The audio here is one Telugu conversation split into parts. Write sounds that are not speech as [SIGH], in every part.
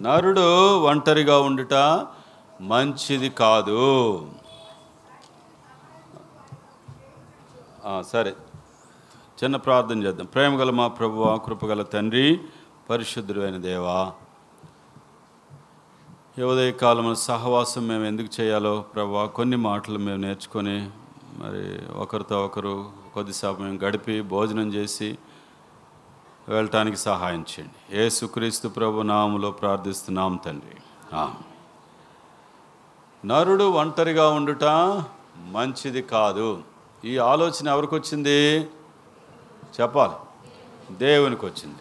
నరుడు ఒంటరిగా ఉండుట మంచిది కాదు. సరే. చిన్న ప్రార్థన చేద్దాం. ప్రేమగల మా ప్రభువ కృపగల తండ్రి పరిశుద్ధుడైన దేవా ఈ ఉదయ కాలం సహవాసం మేము ఎందుకు చేయాలో ప్రభా కొన్ని మాటలు మేము నేర్చుకొని మరి ఒకరితో ఒకరు కొద్ది సమయం గడిపి భోజనం చేసి వెళ్ళటానికి సహాయం చేయండి. ఏసుక్రీస్తు ప్రభు నామములో ప్రార్థిస్తున్నాం తండ్రి. నరుడు ఒంటరిగా ఉండుట మంచిది కాదు. ఈ ఆలోచన ఎవరికి వచ్చింది? చెప్పాలి. దేవునికి వచ్చింది.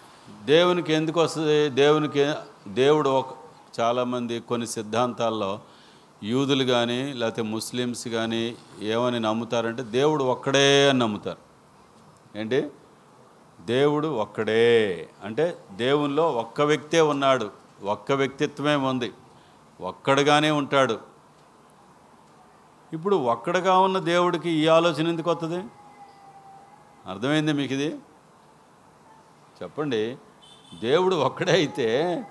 దేవునికి ఎందుకు వస్తుంది? దేవునికి దేవుడు ఒక చాలామంది కొన్ని సిద్ధాంతాల్లో యూదులు కానీ లేకపోతే ముస్లిమ్స్ కానీ ఏమని నమ్ముతారంటే దేవుడు ఒక్కడే అని నమ్ముతారు. ఏంటి? దేవుడు ఒక్కడే. అంటే దేవునిలో ఒక్క వ్యక్తే ఉన్నాడు. ఒక్క వ్యక్తిత్వమే ఉంది. ఒక్కడుగానే ఉంటాడు. ఇప్పుడు ఒక్కడుగా ఉన్న దేవుడికి ఈ ఆలోచన ఎందుకు వస్తుంది అర్థమైంది మీకు ఇది చెప్పండి. దేవుడు ఒక్కడే అయితే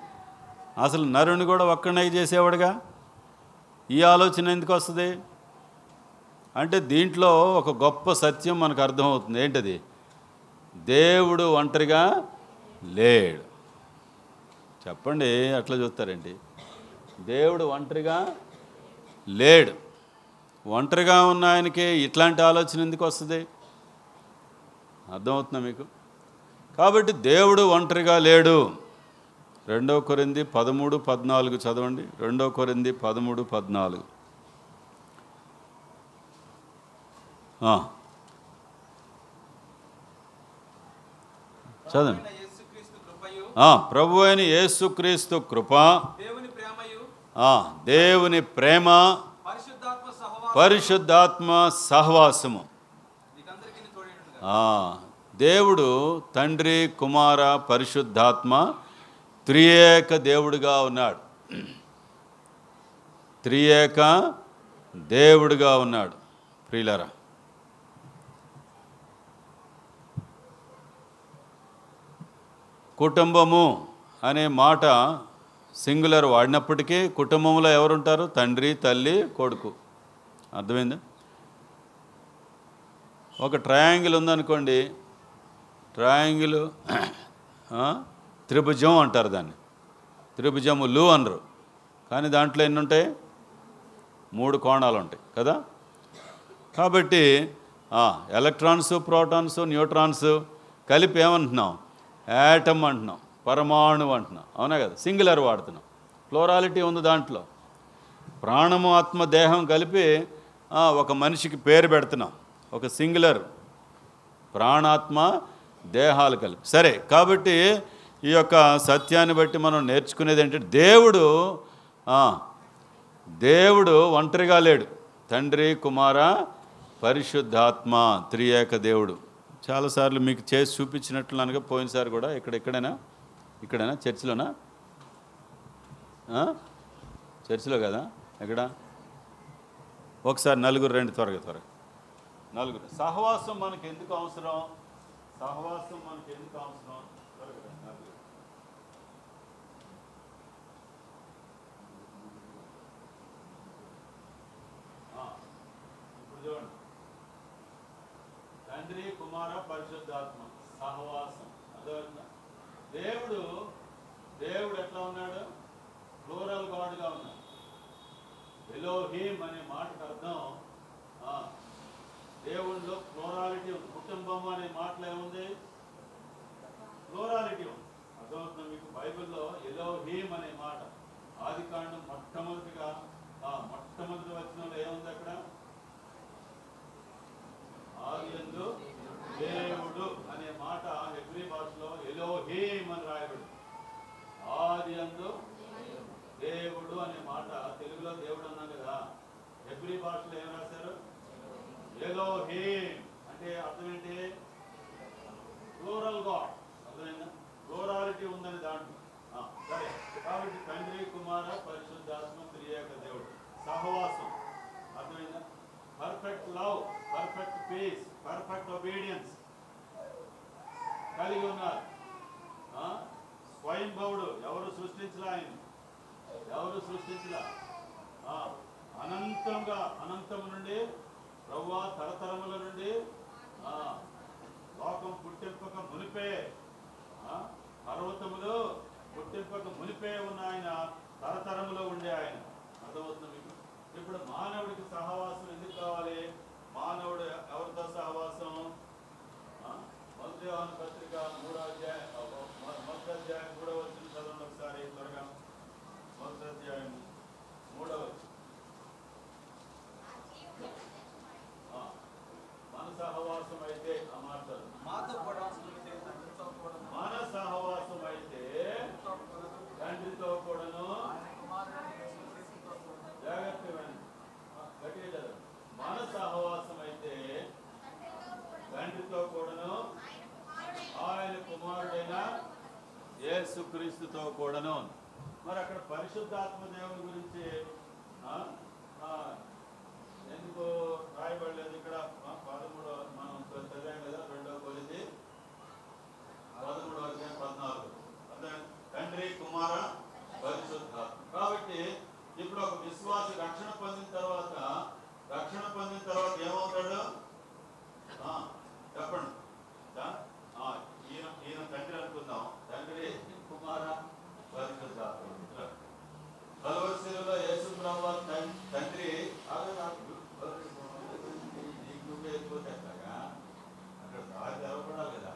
అసలు నరుని కూడా ఒక్కడే చేసేవాడుగా? ఈ ఆలోచన ఎందుకు వస్తుంది? అంటే దీంట్లో ఒక గొప్ప సత్యం మనకు అర్థమవుతుంది. ఏంటది? దేవుడు ఒంటరిగా లేడు. చెప్పండి అట్లా చూస్తారేంటి? దేవుడు ఒంటరిగా లేడు. ఒంటరిగా ఉన్న ఆయనకి ఇట్లాంటి ఆలోచన ఎందుకు వస్తుంది? అర్థమవుతుందా మీకు? కాబట్టి దేవుడు ఒంటరిగా లేడు. రెండో కొరింది పదమూడు పద్నాలుగు చదవండి. రెండో కొరింది పదమూడు పద్నాలుగు. చదవండి. ప్రభు అయిన యేసుక్రీస్తు కృప. దేవుని ప్రేమ. పరిశుద్ధాత్మ సహవాసం పరిశుద్ధాత్మ సహవాసము. దేవుడు తండ్రి కుమార పరిశుద్ధాత్మ త్రియేక దేవుడుగా ఉన్నాడు. త్రియేక దేవుడుగా ఉన్నాడు. ప్రియులరా కుటుంబము అనే మాట సింగులర్ వాడినప్పటికీ కుటుంబంలో ఎవరుంటారు? తండ్రి తల్లి కొడుకు. అర్థమైందా? ఒక ట్రయాంగిల్ ఉందనుకోండి ట్రయాంగిల్ త్రిభుజం అంటారు దాన్ని. త్రిభుజములు అనరు. కానీ దాంట్లో ఎన్ని ఉంటాయి మూడు కోణాలు ఉంటాయి కదా? కాబట్టి ఎలక్ట్రాన్స్ ప్రోటాన్స్ న్యూట్రాన్స్ కలిపి ఏమంటున్నాం? యాటమ్ అంటున్నాం పరమాణు అంటున్నాం. అవునా కదా? సింగులర్ వాడుతున్నాం. ఫ్లోరాలిటీ ఉంది దాంట్లో. ప్రాణము ఆత్మ దేహం కలిపి ఒక మనిషికి పేరు పెడుతున్నాం. ఒక సింగులర్ ప్రాణాత్మ దేహాలు కలిపి. సరే కాబట్టి ఈ యొక్క సత్యాన్ని బట్టి మనం నేర్చుకునేది ఏంటంటే దేవుడు దేవుడు ఒంటరిగా లేడు. తండ్రి కుమార పరిశుద్ధాత్మ త్రియేక దేవుడు. చాలాసార్లు మీకు చేసి చూపించినట్లు అనగా పోయినసారి కూడా ఇక్కడ ఎక్కడైనా ఇక్కడైనా చర్చిలోనా? చర్చిలో కదా? ఎక్కడ? ఒకసారి నలుగురు రెండు త్వరగా త్వరగా. నలుగురు. సహవాసం మనకి ఎందుకు అవసరం? సహవాసం మనకి ఎందుకు అవసరం? ఇప్పుడు చూడండి. తండ్రి కుమార పరిశుద్ధాత్మ సహవాసం అర్థమవుతుందా దేవుడు దేవుడు ఎట్లా ఉన్నాడు? ప్లూరల్ గాడ్గా ఉన్నాడు. ఎలోహీమ్ అనే మాటకు అర్థం ఆ, దేవుళ్ళలో ఫ్లోరాలిటీ ఉంది. కుటుంబం అనే మాటలు ఏముంది? ఫ్లోరాలిటీ ఉంది. అర్థమవుతుంది మీకు? బైబిల్లో ఎలోహీమ్ అనే మాట ఆది కాండం మొట్టమొదటిగా ఆ మొట్టమొదటి వచనంలో ఏముంది అక్కడ? ఆదియందు దేవుడు అనే మాట హెబ్రీ భాషలో ఎలోహీమ్ అని రాయబడి ఆది దేవుడు అనే మాట తెలుగులో దేవుడు అన్నాం కదా. హెబ్రీ భాషలో ఏం రాశారు? ఎలోహీమ్ అంటే అర్థం ఏంటి? ప్లూరల్ గాడ్ అర్థమైందా? ప్లూరాలిటీ ఉందని దాంట్లో. సరే. కాబట్టి తండ్రి కుమార పరిశుద్ధాత్మ త్రియేక దేవుడు. సహవాసం. అర్థమైందా? Perfect love perfect peace perfect obedience కలిగి ఉన్నారు. ఆ? స్వయంభవుడు ఎవరు సృష్టించలే ఆయన? ఎవరు సృష్టించలా ఆ, అనంతంగా అనంతము నుండి ప్రవ్వా తరతరముల నుండి లోకం పుట్టింపక మునిపే ఆ, పర్వతములు పుట్టింపక మునిపే ఉన్న ఆయన తరతరములో ఉండే ఆయన. అర్థమవుతుంది ఇప్పుడు మానవుడికి సహవాసం ఎందుకు కావాలి? మానవుడు ఎవరితో సహవాసం? ఆ? మొదటి పత్రిక మూడో అధ్యాయం మొదటి అధ్యాయం మూడో వచ్చిన చదవండి ఒకసారి త్వరగా. మొదటి అధ్యాయం మూడో వచ్చిన ఆ, మన సహవాసం అయితే ఆ మాట చదువు. మాతో కూడా ఉంటే తండ్రితో కూడా మన సహవాసం అయితే తండ్రితో కూడాను ఆయన కుమారుడైన యేసుక్రీస్తుతో కూడా జాగ్రత్త వినండి. ఆ, గట్టిగా చదవండి. మన సహవాసం అయితే తండ్రితో కూడాను ఆయన కుమారుడైన యేసుక్రీస్తుతో కూడాను మరి అక్కడ పరిశుద్ధాత్మ దేవుని గురించి ఎందుకు రాయబడలేదు ఇక్కడ? పదమూడో మనం చదివాం కదా రెండో కొలిది పదమూడో అధ్యాయం పద్నాలుగు. అదే తండ్రి కుమార పరిశుద్ధాత్మ. కాబట్టి ఇప్పుడు ఒక విశ్వాసి రక్షణ పొందిన తర్వాత రక్షణ పొందిన తర్వాత ఏమవుతాడు ఆ, చెప్పండి ఆ, ఆ, ఈయన ఈయన తండ్రి అనుకుందాం తండ్రి కుమార పరిశుద్ధాత్మ కలవరిశిలో యేసు ప్రభు తన్- తండ్రి ఆగండి, ఆగండి. నీకు నువ్వే వెళ్ళిపోతే ఎట్లాగా? అక్కడ దారి తెరవబడాలి కదా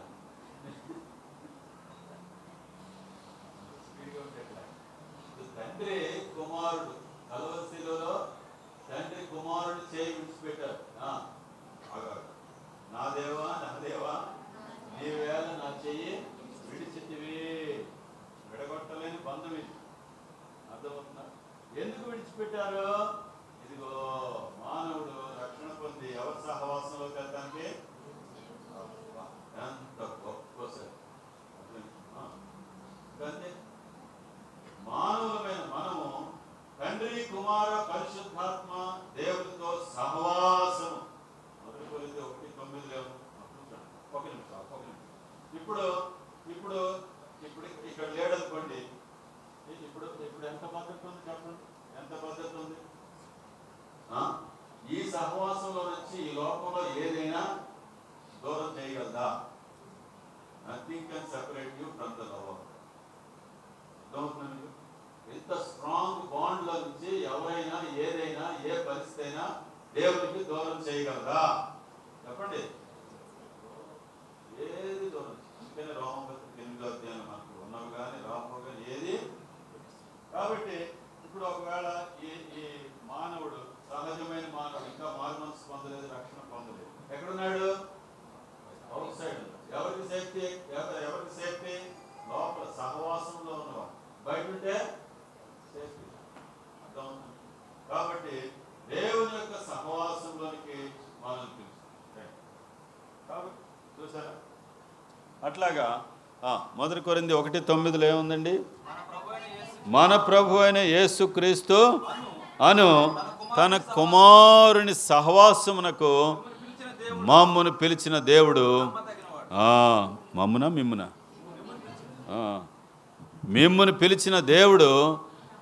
స్పీడ్గా ఉంటే ఎట్లా? ఇప్పుడు తండ్రి కుమారుడు. కలవరిశిలో తండ్రి కుమారుడు చేయి విడిచిపెట్టారు. ఆ, నా దేవా నా దేవా నీ వేళ నా చెయ్యి విడిచితివి. విడగొట్టలేని బంధం ఇది. అర్థమవుతుందా? ఎందుకు విడిచిపెట్టారు? ఇదిగో మానవుడు రక్షణ పొంది ఎవరి సహవాసంలోకి వెళ్తానికి అబ్బా, ఎంత గొప్ప సార్ అర్థమైందా? అంతే మానవులమైన మనము తండ్రి కుమార పరిశుద్ధాత్మ దేవుడితో సహవాసము మొదటి కొలితే ఒకటి తొమ్మిది లేవు ఒక నిమిషం ఒక నిమిషం ఇప్పుడు ఇప్పుడు ఇప్పుడు ఇక్కడ లేడనుకోండి ఇప్పుడు ఇప్పుడు ఎంత పద్ధతి ఉంది చెప్పండి. ఎంత పద్ధతి ఉంది? ఆ? ఈ సహవాసంలో నుంచి ఈ లోకంలో ఏదైనా దూరం చేయగలదా? Nothing can separate you from the love ఇంత స్ట్రాంగ్ బాండ్లో నుంచి ఎవరైనా ఏదైనా ఏ పరిస్థితి అయినా దేవునికి దూరం చేయగలరా? చెప్పండి. ఏది దూరం? అందుకని రామపత్రిక ఎనిమిదో అధ్యాయం కానీ రాము కానీ ఏది కాబట్టి ఇప్పుడు ఒకవేళ ఈ ఈ మానవుడు సహజమైన మానవుడు ఇంకా మారుమనసు పొందలేదు రక్షణ పొందలేదు. ఎక్కడున్నాడు? అవుట్ సైడ్ ఎవరికి సేఫ్టీ? ఎవరికి సేఫ్టీ? లోపల సహవాసంలో ఉన్నవాడు. బయట ఉంటే సేఫ్టీ. అర్థం కాబట్టి దేవుని యొక్క సహవాసంలోనికి మనం పిలుస్తాం కాబట్టి చూసారా? అట్లాగా మొదటి కొరింది ఒకటి తొమ్మిదిలో ఏముందండి? మన ప్రభు అయిన యేసు యేసుక్రీస్తు అను తన కుమారుని సహవాసమునకు పిలిచిన మమ్మును పిలిచిన దేవుడు. మమ్మున మిమ్మున? ఆ, మిమ్మును పిలిచిన దేవుడు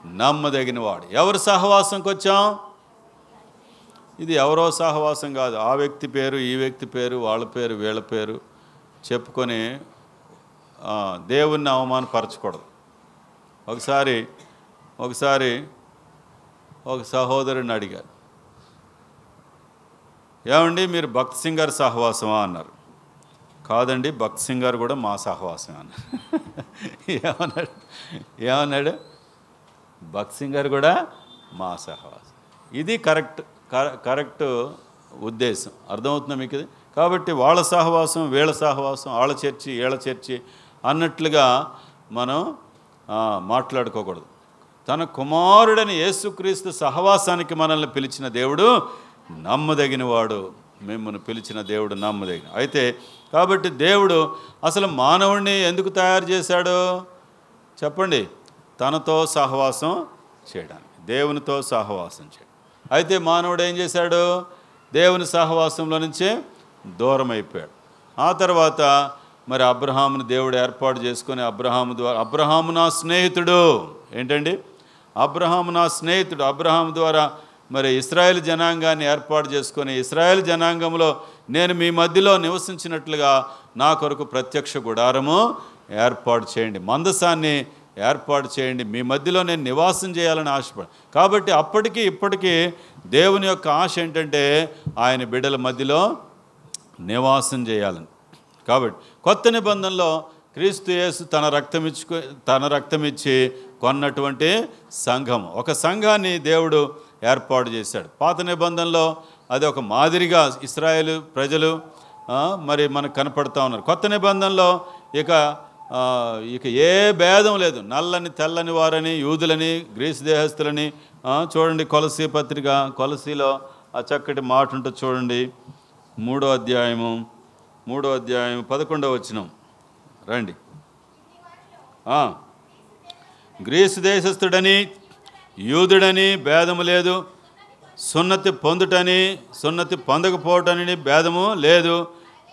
నమ్మదగినవాడు. ఎవరు సహవాసంకి వచ్చాం ఇది ఎవరో సహవాసం కాదు. ఆ వ్యక్తి పేరు ఈ వ్యక్తి పేరు వాళ్ళ పేరు వీళ్ళ పేరు చెప్పుకొని దేవుణ్ణి అవమానపరచకూడదు. ఒకసారి ఒకసారి ఒక సహోదరుని అడిగారు. ఏమండి మీరు భక్త్ సింగర్ సహవాసమా? అన్నారు. కాదండి భక్త్ సింగర్ కూడా మా సహవాసమే అన్నారు. ఏమన్నాడు? ఏమన్నాడు? భక్త్ సింగర్ కూడా మా సహవాసం. ఇది కరెక్ట్ కరెక్ట్ ఉద్దేశం. అర్థమవుతుందా మీకు ఇది కాబట్టి వాళ్ళ సహవాసం వీళ్ళ సహవాసం వాళ్ళ చర్చి వీళ్ళ చర్చి అన్నట్లుగా మనం మాట్లాడుకోకూడదు. తన కుమారుడని యేసుక్రీస్తు సహవాసానికి మనల్ని పిలిచిన దేవుడు నమ్మదగినవాడు. మిమ్మల్ని పిలిచిన దేవుడు నమ్మదగిన. అయితే కాబట్టి దేవుడు అసలు మానవుణ్ణి ఎందుకు తయారు చేశాడు? చెప్పండి. తనతో సహవాసం చేయడానికి దేవునితో సహవాసం చేయడం. అయితే మానవుడు ఏం చేశాడు? దేవుని సహవాసంలో నుంచే దూరం అయిపోయాడు ఆ తర్వాత మరి అబ్రహామును దేవుడు ఏర్పాటు చేసుకొని అబ్రహాము ద్వారా అబ్రహాము నా స్నేహితుడు. ఏంటండి? అబ్రహాం నా స్నేహితుడు. అబ్రహాం ద్వారా మరి ఇస్రాయేల్ జనాంగాన్ని ఏర్పాటు చేసుకొని ఇస్రాయేల్ జనాంగంలో నేను మీ మధ్యలో నివసించినట్లుగా నా కొరకు ప్రత్యక్ష గుడారము ఏర్పాటు చేయండి. మందసాన్ని ఏర్పాటు చేయండి. మీ మధ్యలో నేను నివాసం చేయాలని ఆశపడ కాబట్టి అప్పటికి ఇప్పటికీ దేవుని యొక్క ఆశ ఏంటంటే ఆయన బిడ్డల మధ్యలో నివాసం చేయాలని. కాబట్టి కొత్త నిబంధనలో క్రీస్తు యేసు తన రక్తం ఇచ్చుకు తన రక్తం ఇచ్చి కొన్నటువంటి సంఘం. ఒక సంఘాన్ని దేవుడు ఏర్పాటు చేశాడు. పాత నిబంధనలో అది ఒక మాదిరిగా ఇస్రాయేల్ ప్రజలు మరి మనకు కనపడుతూ ఉన్నారు. కొత్త నిబంధనలో ఇక ఇక ఏ భేదం లేదు. నల్లని తెల్లని వారని యూదులని గ్రీసు దేహస్తులని చూడండి కొలసీ పత్రిక కొలసీలో ఆ చక్కటి మాట ఉంటుంది చూడండి. మూడో అధ్యాయము. మూడో అధ్యాయం పదకొండవ వచనం. రండి. గ్రీసు దేశస్థుడని యూదుడని భేదము లేదు. సున్నతి పొందుటని సున్నతి పొందకపోవటని భేదము లేదు.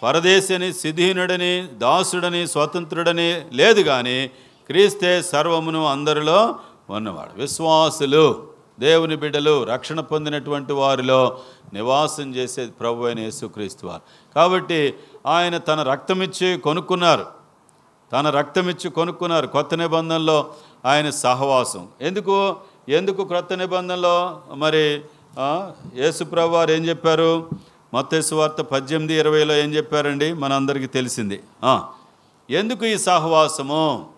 పరదేశని సిద్ధీనుడని దాసుడని స్వతంత్రుడని లేదు కానీ క్రీస్తే సర్వమును అందరిలో ఉన్నవాడు. విశ్వాసులు దేవుని బిడ్డలు రక్షణ పొందినటువంటి వారిలో నివాసం చేసే ప్రభు అయిన యేసుక్రీస్తు వారు. కాబట్టి ఆయన తన రక్తమిచ్చి కొనుక్కున్నారు. తన రక్తమిచ్చి కొనుక్కున్నారు. కొత్త నిబంధనలో ఆయన సహవాసం. ఎందుకు? ఎందుకు క్రొత్త నిబంధనలో? మరి యేసుప్రభు వారు ఏం చెప్పారు? మత్తేసు వార్త పద్దెనిమిది ఇరవైలో ఏం చెప్పారండి? మనందరికీ తెలిసింది. ఎందుకు ఈ సహవాసము?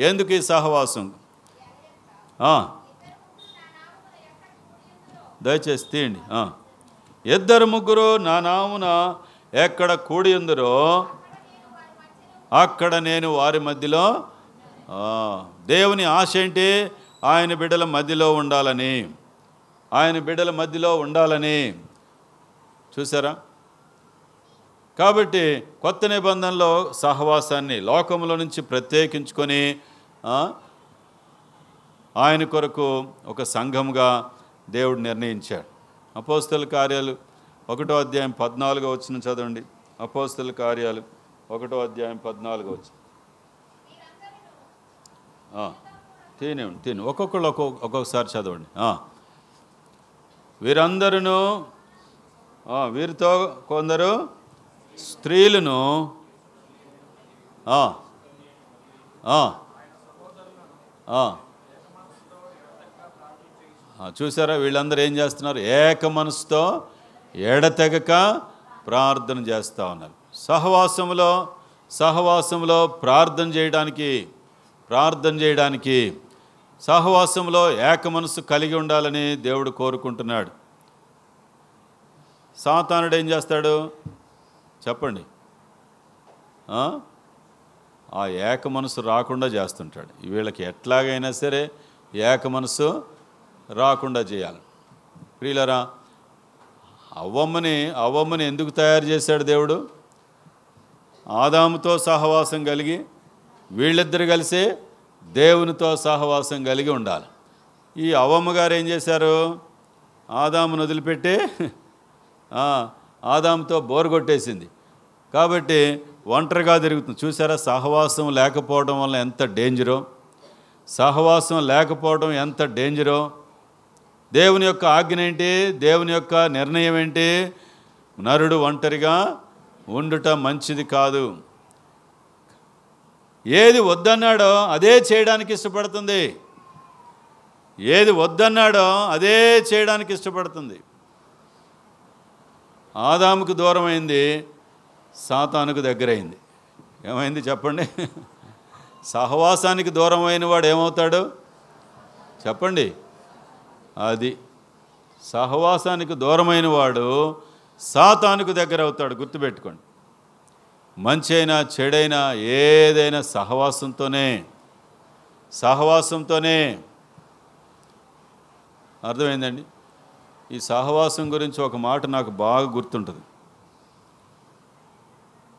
ఎందుకు ఈ సహవాసం? దయచేసి తీయండి. ఇద్దరు ముగ్గురు నా నామున ఎక్కడ కూడి ఉందరో అక్కడ నేను వారి మధ్యలో దేవుని ఆశ ఏంటి? ఆయన బిడ్డల మధ్యలో ఉండాలని. ఆయన బిడ్డల మధ్యలో ఉండాలని. చూసారా? కాబట్టి కొత్త నిబంధనలో సహవాసాన్ని లోకంలో నుంచి ప్రత్యేకించుకొని ఆయన కొరకు ఒక సంఘంగా దేవుడు నిర్ణయించాడు. అపోస్తల కార్యాలు ఒకటో అధ్యాయం పద్నాలుగో వచ్చిన చదవండి. అపోస్తుల కార్యాలు ఒకటో అధ్యాయం పద్నాలుగో వచ్చి తినే తిను. ఒక్కొక్కళ్ళు ఒక్కొక్క ఒక్కొక్కసారి చదవండి. వీరందరూ వీరితో కొందరు స్త్రీలను చూసారా వీళ్ళందరూ ఏం చేస్తున్నారు? ఏక మనసుతో ఎడతెగక ప్రార్థన చేస్తూ ఉన్నారు. సహవాసంలో సహవాసంలో ప్రార్థన చేయడానికి ప్రార్థన చేయడానికి సహవాసంలో ఏక మనసు కలిగి ఉండాలని దేవుడు కోరుకుంటున్నాడు. సాతానుడు ఏం చేస్తాడు? చెప్పండి. ఆ? ఆ ఏక మనసు రాకుండా చేస్తుంటాడు. వీళ్ళకి ఎట్లాగైనా సరే ఏక మనసు రాకుండా చేయాలి. ప్రియులరా అవ్వమ్మని అవ్వమ్మని ఎందుకు తయారు చేశాడు దేవుడు? ఆదాముతో సహవాసం కలిగి వీళ్ళిద్దరు కలిసి దేవునితో సహవాసం కలిగి ఉండాలి. ఈ అవ్వమ్మ గారు ఏం చేశారు? ఆదామును వదిలిపెట్టి ఆదాముతో బోరు కొట్టేసింది. కాబట్టి ఒంటరిగా తిరుగుతుంది. చూసారా సహవాసం లేకపోవడం వల్ల ఎంత డేంజరో? సహవాసం లేకపోవడం ఎంత డేంజరో? దేవుని యొక్క ఆజ్ఞ ఏంటి? దేవుని యొక్క నిర్ణయం ఏంటి? నరుడు ఒంటరిగా ఉండుట మంచిది కాదు. ఏది వద్దన్నాడో అదే చేయడానికి ఇష్టపడుతుంది. ఏది వద్దన్నాడో అదే చేయడానికి ఇష్టపడుతుంది. ఆదాముకు దూరమైంది సాతానుకు దగ్గరైంది. ఏమైంది చెప్పండి? సహవాసానికి దూరమైన వాడు ఏమవుతాడు? చెప్పండి. అది సహవాసానికి దూరమైన వాడు సాతానుకు దగ్గర అవుతాడు గుర్తుపెట్టుకోండి. మంచి అయినా చెడైనా ఏదైనా సహవాసంతోనే సహవాసంతోనే. అర్థమైందండి? ఈ సహవాసం గురించి ఒక మాట నాకు బాగా గుర్తుంటుంది.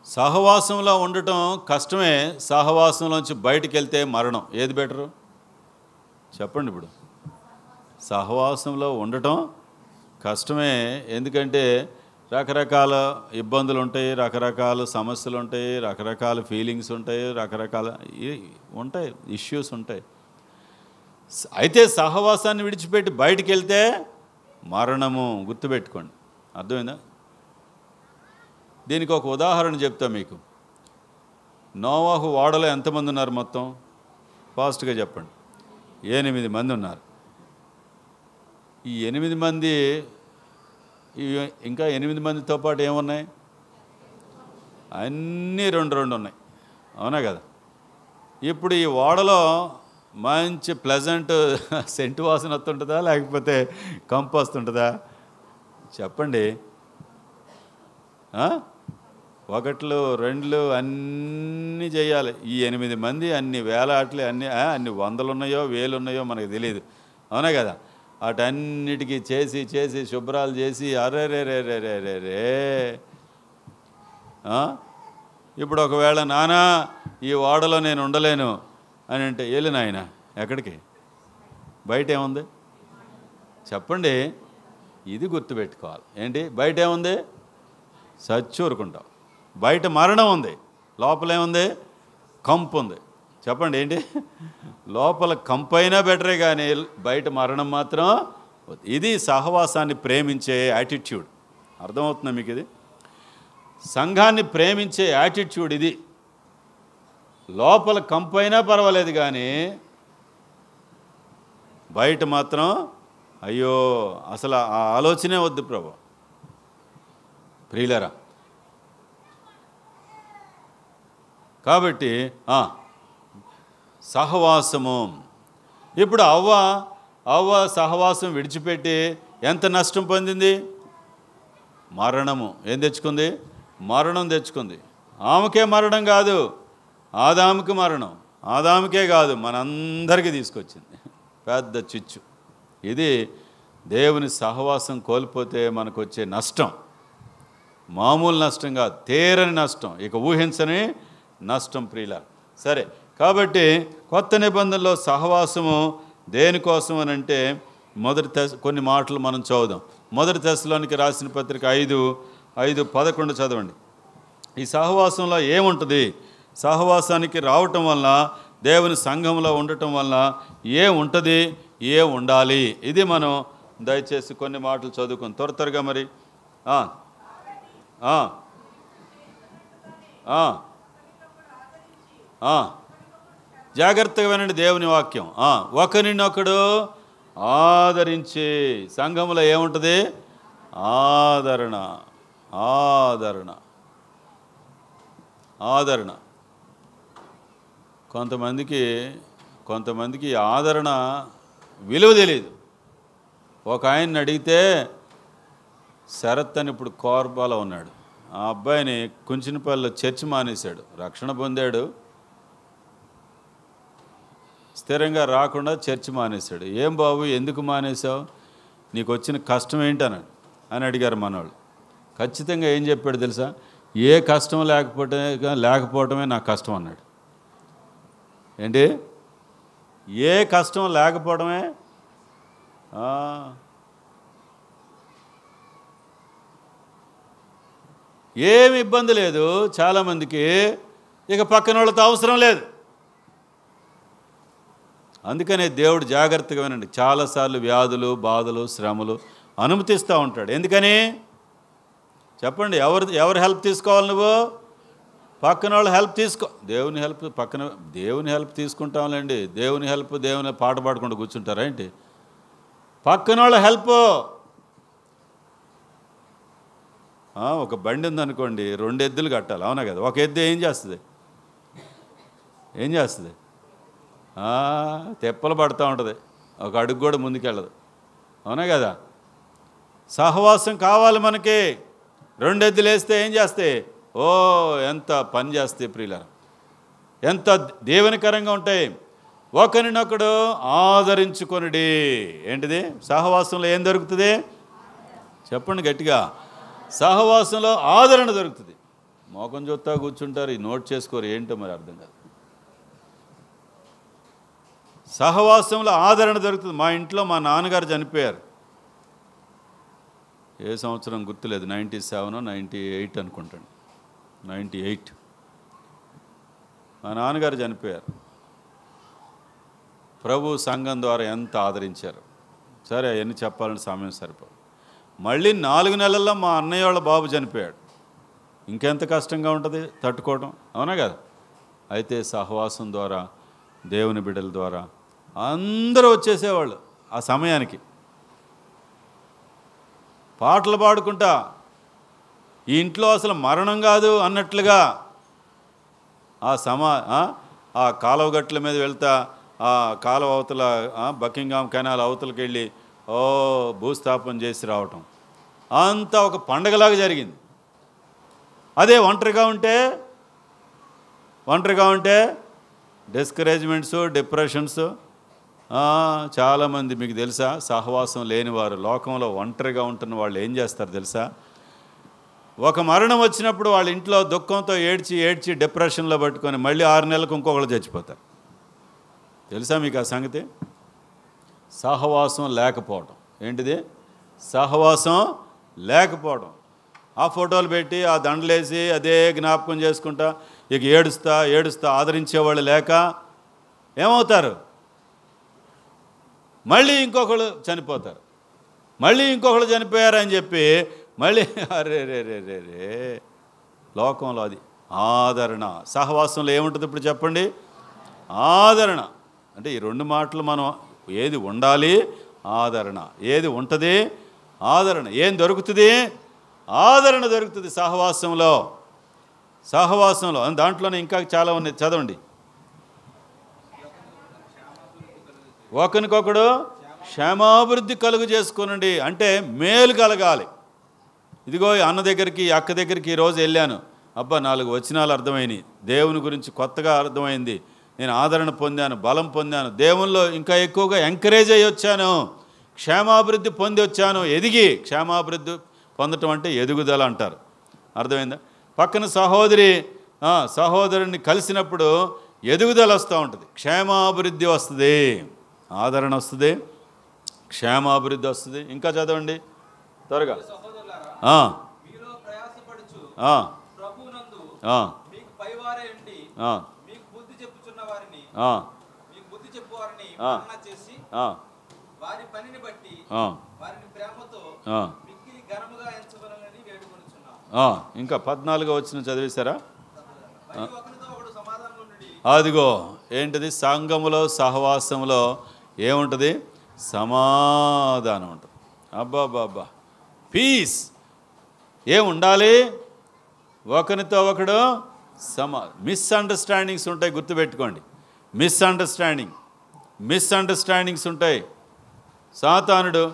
సహవాసంలో ఉండటం కష్టమే సహవాసంలోంచి బయటికి వెళ్తే మరణం. ఏది బెటరు? చెప్పండి ఇప్పుడు. సహవాసంలో ఉండటం కష్టమే. ఎందుకంటే రకరకాల ఇబ్బందులు ఉంటాయి రకరకాల సమస్యలు ఉంటాయి రకరకాల ఫీలింగ్స్ ఉంటాయి రకరకాల ఉంటాయి ఇష్యూస్ ఉంటాయి. అయితే సహవాసాన్ని విడిచిపెట్టి బయటికి వెళ్తే మరణము గుర్తుపెట్టుకోండి. అర్థమైందా? దీనికి ఒక ఉదాహరణ చెప్తా మీకు. నోవాహు వాడలో ఎంతమంది ఉన్నారు మొత్తం? ఫాస్ట్గా చెప్పండి. ఎనిమిది మంది ఉన్నారు. ఈ ఎనిమిది మంది ఇంకా ఎనిమిది మందితో పాటు ఏమున్నాయి? అన్నీ రెండు రెండు ఉన్నాయి. అవునా కదా? ఇప్పుడు ఈ ఓడలో మంచి ప్లెజెంట్ సెంటు [LAUGHS] వాసన వస్తుంటుందా? లేకపోతే కంపు వస్తుంటుందా? చెప్పండి. ఒకట్లు రెండులు అన్నీ చేయాలి. ఈ ఎనిమిది మంది అన్ని వేల ఆటలు అన్ని అన్ని వందలు ఉన్నాయో వేలు ఉన్నాయో మనకు తెలియదు అవునా కదా? వాటన్నిటికీ చేసి చేసి శుభ్రాలు చేసి అరే రే రే రే రే రే రే ఇప్పుడు ఒకవేళ నానా ఈ ఓడలో నేను ఉండలేను అని అంటే వెళ్ళి ఆయన ఎక్కడికి? బయట ఏముంది చెప్పండి ఇది గుర్తుపెట్టుకోవాలి. ఏంటి? బయట ఏముంది సచ్చూరుకుంటాం బయట మరణం ఉంది. లోపలేముంది? కంపు ఉంది. చెప్పండి ఏంటి? లోపల కంపైనా బెటరే కానీ బయట మరణం మాత్రం ఇది సహవాసాన్ని ప్రేమించే యాటిట్యూడ్. అర్థమవుతుందా మీకు ఇది సంఘాన్ని ప్రేమించే యాటిట్యూడ్ ఇది. లోపల కంపైనా పర్వాలేదు కానీ బయట మాత్రం అయ్యో అసలు ఆ ఆలోచనే వద్దు ప్రభు. ప్రియులరా కాబట్టి ఆ, సహవాసము. ఇప్పుడు అవ్వ అవ్వ సహవాసం విడిచిపెట్టి ఎంత నష్టం పొందింది? మరణము. ఏం తెచ్చుకుంది? మరణం తెచ్చుకుంది. ఆమెకే మరణం కాదు. ఆదాముకి మరణం. ఆదాముకే కాదు. మనందరికీ తీసుకొచ్చింది. పెద్ద చిచ్చు. ఇది దేవుని సహవాసం కోల్పోతే మనకు వచ్చే నష్టం. మామూలు నష్టంగా తేరని నష్టం. ఇక ఊహించని నష్టం ప్రియుల సరే. కాబట్టి కొత్త నిబంధనలో సహవాసము దేనికోసం అని అంటే మొదటి తెస్ కొన్ని మాటలు మనం చదువుదాం. మొదటి తెశలోనికి రాసిన పత్రిక ఐదు ఐదు పదకొండు చదవండి. ఈ సహవాసంలో ఏముంటుంది? సహవాసానికి రావటం వల్ల దేవుని సంఘంలో ఉండటం వల్ల ఏ ఉంటుంది ఏ ఉండాలి? ఇది మనం దయచేసి కొన్ని మాటలు చదువుకుని త్వర త్వరగా మరి. ఆ, ఆ, ఆ. జాగ్రత్తగా వినండి దేవుని వాక్యం. ఒకరినొకడు ఆదరించి సంఘంలో ఏముంటుంది? ఆదరణ. ఆదరణ. ఆదరణ. కొంతమందికి కొంతమందికి ఆదరణ విలువ తెలియదు ఒక ఆయన్ని అడిగితే శరత్ అని ఇప్పుడు కోర్బాలో ఉన్నాడు. ఆ అబ్బాయిని కుంచినపల్లిలో చర్చి మానేశాడు. రక్షణ పొందాడు. స్థిరంగా రాకుండా చర్చి మానేశాడు. ఏం బాబు ఎందుకు మానేశావు? నీకు వచ్చిన కష్టం ఏంటని? అని అడిగారు మనవాళ్ళు ఖచ్చితంగా ఏం చెప్పాడు తెలుసా? ఏ కష్టం లేకపోతే లేకపోవటమే నాకు కష్టం అన్నాడు. ఏంటి? ఏ కష్టం లేకపోవడమే ఏమి ఇబ్బంది లేదు. చాలామందికి ఇక పక్కన వాళ్ళతో అవసరం లేదు. అందుకనే దేవుడు జాగ్రత్తగా వినండి. చాలాసార్లు వ్యాధులు బాధలు శ్రమలు అనుమతిస్తూ ఉంటాడు. ఎందుకని? చెప్పండి ఎవరు ఎవరు హెల్ప్ తీసుకోవాలి నువ్వు? పక్కన వాళ్ళు హెల్ప్ తీసుకో దేవుని హెల్ప్ పక్కన దేవుని హెల్ప్ తీసుకుంటాంలేండి. దేవుని హెల్ప్ దేవుని పాట పాడుకుంటూ కూర్చుంటారా ఏంటి? పక్కన వాళ్ళ హెల్ప్ ఒక బండి ఉందనుకోండి రెండు ఎద్దులు కట్టాలి. అవునా కదా? ఒక ఎద్దు ఏం చేస్తుంది? ఏం చేస్తుంది? తెప్పలు పడుతూ ఉంటుంది. ఒక అడుగు కూడా ముందుకెళ్ళదు. అవునా కదా? సహవాసం కావాలి మనకి. రెండు వేస్తే ఏం చేస్తే? ఓ ఎంత పని చేస్తాయి ప్రియుల ఎంత దేవునికరంగా ఉంటాయి. ఒకరినొకడు ఆదరించుకొనిడి. ఏంటిది? సహవాసంలో ఏం దొరుకుతుంది? చెప్పండి గట్టిగా. సహవాసంలో ఆదరణ దొరుకుతుంది. మోకం చూస్తా కూర్చుంటారు. ఈ నోట్ చేసుకోరు. ఏంటో మరి అర్థం కాదు. సహవాసంలో ఆదరణ దొరుకుతుంది. మా ఇంట్లో మా నాన్నగారు చనిపోయారు. ఏ సంవత్సరం గుర్తులేదు. నైంటీ సెవెన్ నైంటీ ఎయిట్ అనుకుంటాను. Ninety eight. మా నాన్నగారు చనిపోయారు. ప్రభు సంఘం ద్వారా ఎంత ఆదరించారు. సరే అవన్నీ చెప్పాలని సమయం సరిపో మళ్ళీ నాలుగు నెలల్లో మా అన్నయ్య వాళ్ళ బాబు చనిపోయాడు. ఇంకెంత కష్టంగా ఉంటుంది తట్టుకోవడం అవునా కదా? అయితే సహవాసం ద్వారా దేవుని బిడ్డల ద్వారా అందరూ వచ్చేసేవాళ్ళు ఆ సమయానికి పాటలు పాడుకుంటా ఈ ఇంట్లో అసలు మరణం కాదు అన్నట్లుగా ఆ సమా ఆ? కాలువ గట్ల మీద వెళ్తా ఆ కాలువ అవతల బకింగ్హామ్ కెనాల్ అవతలకి వెళ్ళి ఓ భూస్థాపన చేసి రావటం అంతా ఒక పండగలాగా జరిగింది అదే ఒంటరిగా ఉంటే ఒంటరిగా ఉంటే డిస్కరేజ్మెంట్స్ డిప్రెషన్స్ చాలామంది మీకు తెలుసా? సహవాసం లేనివారు లోకంలో ఒంటరిగా ఉంటున్న వాళ్ళు ఏం చేస్తారు తెలుసా? ఒక మరణం వచ్చినప్పుడు వాళ్ళ ఇంట్లో దుఃఖంతో ఏడ్చి ఏడ్చి డిప్రెషన్లో పట్టుకొని మళ్ళీ ఆరు నెలలకు ఇంకొకళ్ళు చచ్చిపోతారు. తెలుసా మీకు ఆ సంగతి? సహవాసం లేకపోవడం. ఏంటిది? సహవాసం లేకపోవడం. ఆ ఫోటోలు పెట్టి ఆ దండలేసి అదే జ్ఞాపకం చేసుకుంటా ఇక ఏడుస్తా ఏడుస్తా ఆదరించేవాళ్ళు లేక ఏమవుతారు? మళ్ళీ ఇంకొకళ్ళు చనిపోతారు. మళ్ళీ ఇంకొకళ్ళు చనిపోయారని చెప్పి మళ్ళీ [LAUGHS] అరే రే రే రే రే. లోకంలో అది ఆదరణ. సహవాసంలో ఏముంటుంది ఇప్పుడు చెప్పండి? ఆదరణ. అంటే ఈ రెండు మాటలు మనం ఏది ఉండాలి? ఆదరణ. ఏది ఉంటుంది? ఆదరణ. ఏం దొరుకుతుంది? ఆదరణ దొరుకుతుంది సహవాసంలో. సహవాసంలో. దాంట్లోనే ఇంకా చాలా ఉన్నాయి. చదవండి. ఒకరికొకడు క్షేమాభివృద్ధి కలుగు చేసుకునండి. అంటే మేలు కలగాలి. ఇదిగో అన్న దగ్గరికి అక్క దగ్గరికి ఈరోజు వెళ్ళాను. అబ్బా నాలుగు వచనాలు అర్థమైనవి దేవుని గురించి కొత్తగా అర్థమైంది. నేను ఆదరణ పొందాను బలం పొందాను. దేవుల్లో ఇంకా ఎక్కువగా ఎంకరేజ్ అయ్యి వచ్చాను. క్షేమాభివృద్ధి పొంది వచ్చాను. ఎదిగి క్షేమాభివృద్ధి పొందటం అంటే ఎదుగుదల అంటారు. అర్థమైందా? పక్కన సహోదరి సహోదరుని కలిసినప్పుడు ఎదుగుదల వస్తూ ఉంటుంది. క్షేమాభివృద్ధి వస్తుంది. ఆదరణ వస్తుంది క్షేమాభివృద్ధి వస్తుంది. ఇంకా చదవండి. త్వరగా. ఇంకా పద్నాలుగో వచ్చిన చదివేశారా? అదిగో ఏంటిది? సంఘములో సహవాసంలో ఏముంటుంది? సమాధానం ఉంటుంది అబ్బా బాబా పీస్ ఏం ఉండాలి ఒకరితో ఒకడు సమా మిస్అండర్స్టాండింగ్స్ ఉంటాయి గుర్తుపెట్టుకోండి. మిస్అండర్స్టాండింగ్ మిస్అండర్స్టాండింగ్స్ ఉంటాయి. సాతానుడు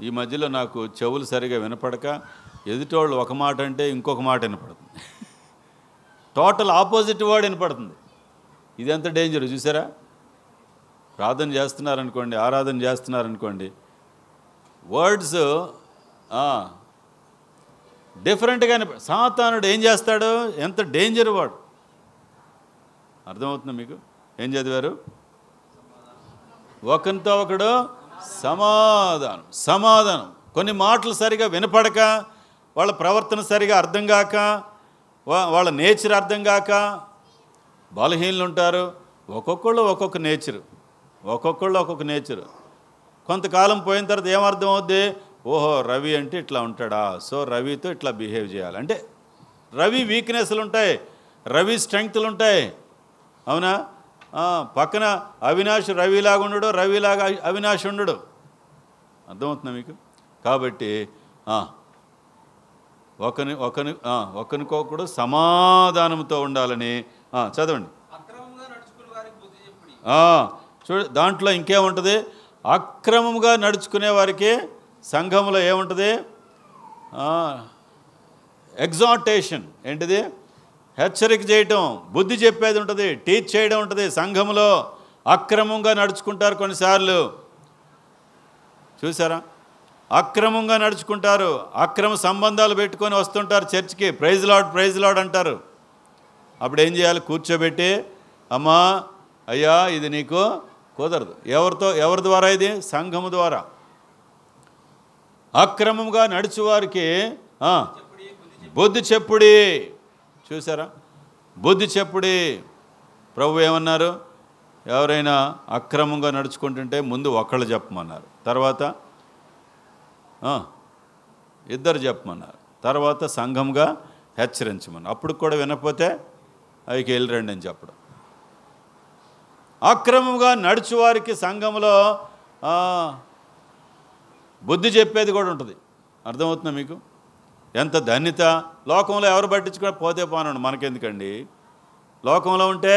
ఈ మధ్యలో నాకు చెవులు సరిగా వినపడక ఎదుటోళ్ళు ఒక మాట అంటే ఇంకొక మాట వినపడుతుంది. టోటల్ ఆపోజిట్ వర్డ్ వినపడుతుంది. ఇది డేంజర్ చూసారా? ప్రార్థన చేస్తున్నారనుకోండి ఆరాధన చేస్తున్నారనుకోండి వర్డ్స్ డిఫరెంట్గా సాతానుడు ఏం చేస్తాడు? ఎంత డేంజర్ వాడు. అర్థమవుతుంది మీకు? ఏం చదివారు? ఒకరితో ఒకడు సమాధానం సమాధానం. కొన్ని మాటలు సరిగా వినపడక వాళ్ళ ప్రవర్తన సరిగా అర్థం కాక వా- వాళ్ళ నేచర్ అర్థం కాక బలహీనలు ఉంటారు. ఒక్కొక్కళ్ళు ఒక్కొక్క నేచరు. ఒక్కొక్కళ్ళు ఒక్కొక్క నేచరు. కొంతకాలం పోయిన తర్వాత ఏమర్థం అవుద్ది ఓహో రవి అంటే ఇట్లా ఉంటాడా? సో రవితో ఇట్లా బిహేవ్ చేయాలి. అంటే రవి వీక్నెస్లు ఉంటాయి రవి స్ట్రెంగ్త్లు ఉంటాయి. అవునా? పక్కన అవినాష్ రవిలాగా ఉండడు రవిలాగా అవి- అవినాష్ ఉండడు. అర్థమవుతుందా మీకు? కాబట్టి ఒకని ఒకని ఒకరికొకడు సమాధానంతో ఉండాలని చదవండి. చూడు దాంట్లో ఇంకేముంటుంది? అక్రమంగా నడుచుకునే వారికి సంఘంలో ఏముంటుంది? ఎగ్జాటేషన్ ఏంటిది? హెచ్చరిక చేయటం. బుద్ధి చెప్పేది ఉంటుంది. టీచ్ చేయడం ఉంటుంది. సంఘంలో అక్రమంగా నడుచుకుంటారు కొన్నిసార్లు. చూసారా? అక్రమంగా నడుచుకుంటారు. అక్రమ సంబంధాలు పెట్టుకొని వస్తుంటారు చర్చికి. ప్రైజ్ లాడ్ ప్రైజ్ లాడ్ అంటారు. అప్పుడు ఏం చేయాలి? కూర్చోబెట్టి అమ్మా అయ్యా ఇది నీకు కుదరదు. ఎవరితో ఎవరి ద్వారా ఇది? సంఘము ద్వారా. అక్రమంగా నడుచువారికి బుద్ధి చెప్పుడి. చూసారా బుద్ధి చెప్పుడి. ప్రభు ఏమన్నారు? ఎవరైనా అక్రమంగా నడుచుకుంటుంటే ముందు ఒకళ్ళు చెప్పమన్నారు. తర్వాత ఇద్దరు చెప్పమన్నారు. తర్వాత సంఘంగా హెచ్చరించమన్నారు. అప్పుడు కూడా వినకపోతే అవికి వెళ్ళిరండి అని చెప్పడం. అక్రమంగా నడుచువారికి సంఘంలో బుద్ధి చెప్పేది కూడా ఉంటుంది. అర్థమవుతుందా మీకు? ఎంత ధన్యత. లోకంలో ఎవరు పట్టించుకుని పోతే పోనండి మనకెందుకండి? లోకంలో ఉంటే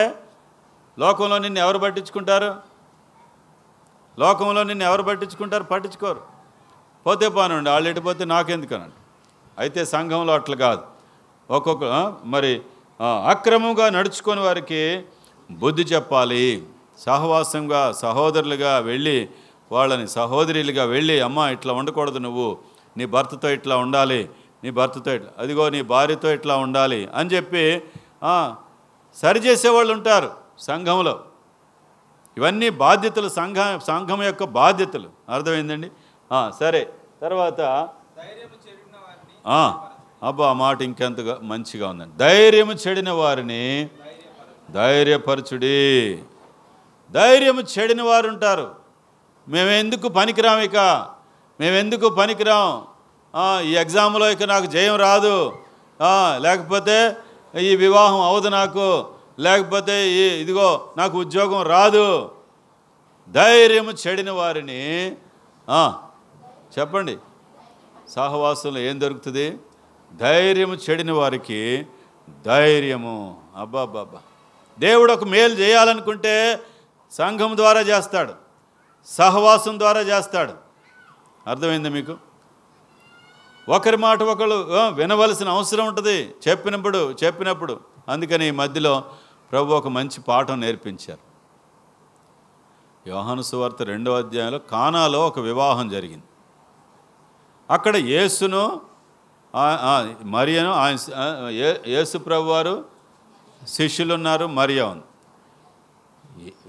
లోకంలో నిన్ను ఎవరు పట్టించుకుంటారు? లోకంలో నిన్ను ఎవరు పట్టించుకుంటారు? పట్టించుకోరు. పోతే పోనండి వాళ్ళు ఎటుపోతే నాకెందుకనండి? అయితే సంఘంలో అట్లా కాదు. ఒక్కొక్క మరి అక్రమంగా నడుచుకొని వారికి బుద్ధి చెప్పాలి. సహవాసంగా సహోదరులుగా వెళ్ళి వాళ్ళని సహోదరులుగా వెళ్ళి అమ్మ ఇట్లా ఉండకూడదు నువ్వు. నీ భర్తతో ఇట్లా ఉండాలి. నీ భర్తతో ఇట్లా అదిగో నీ భార్యతో ఇట్లా ఉండాలి. అని చెప్పి సరిచేసేవాళ్ళు ఉంటారు సంఘంలో. ఇవన్నీ బాధ్యతలు సంఘ సంఘం యొక్క బాధ్యతలు. అర్థమైందండి? సరే. తర్వాత అబ్బా ఆ మాట ఇంకెంతగా మంచిగా ఉందండి. ధైర్యము చెడిన వారిని ధైర్యపరచుడి. ధైర్యము చెడిన వారు ఉంటారు. మేమెందుకు పనికిరాం ఇక? మేమెందుకు పనికిరాం? ఈ ఎగ్జామ్లో ఇక నాకు జయం రాదు. లేకపోతే ఈ వివాహం అవదు నాకు. లేకపోతే ఈ ఇదిగో నాకు ఉద్యోగం రాదు. ధైర్యము చెడిన వారిని చెప్పండి. సహవాసంలో ఏం దొరుకుతుంది? ధైర్యము చెడిన వారికి ధైర్యము. అబ్బాబ్బాబ్బా. దేవుడు ఒక మేలు చేయాలనుకుంటే సంఘం ద్వారా చేస్తాడు సహవాసం ద్వారా చేస్తాడు. అర్థమైంది మీకు? ఒకరి మాట ఒకరు వినవలసిన అవసరం ఉంటుంది చెప్పినప్పుడు చెప్పినప్పుడు. అందుకని ఈ మధ్యలో ప్రభు ఒక మంచి పాఠం నేర్పించారు. యోహాను సువార్త రెండో అధ్యాయంలో కానాలో ఒక వివాహం జరిగింది. అక్కడ యేసును మరియను ఆయన యేసు ప్రభు వారు శిష్యులు ఉన్నారు మరియ ఉంది.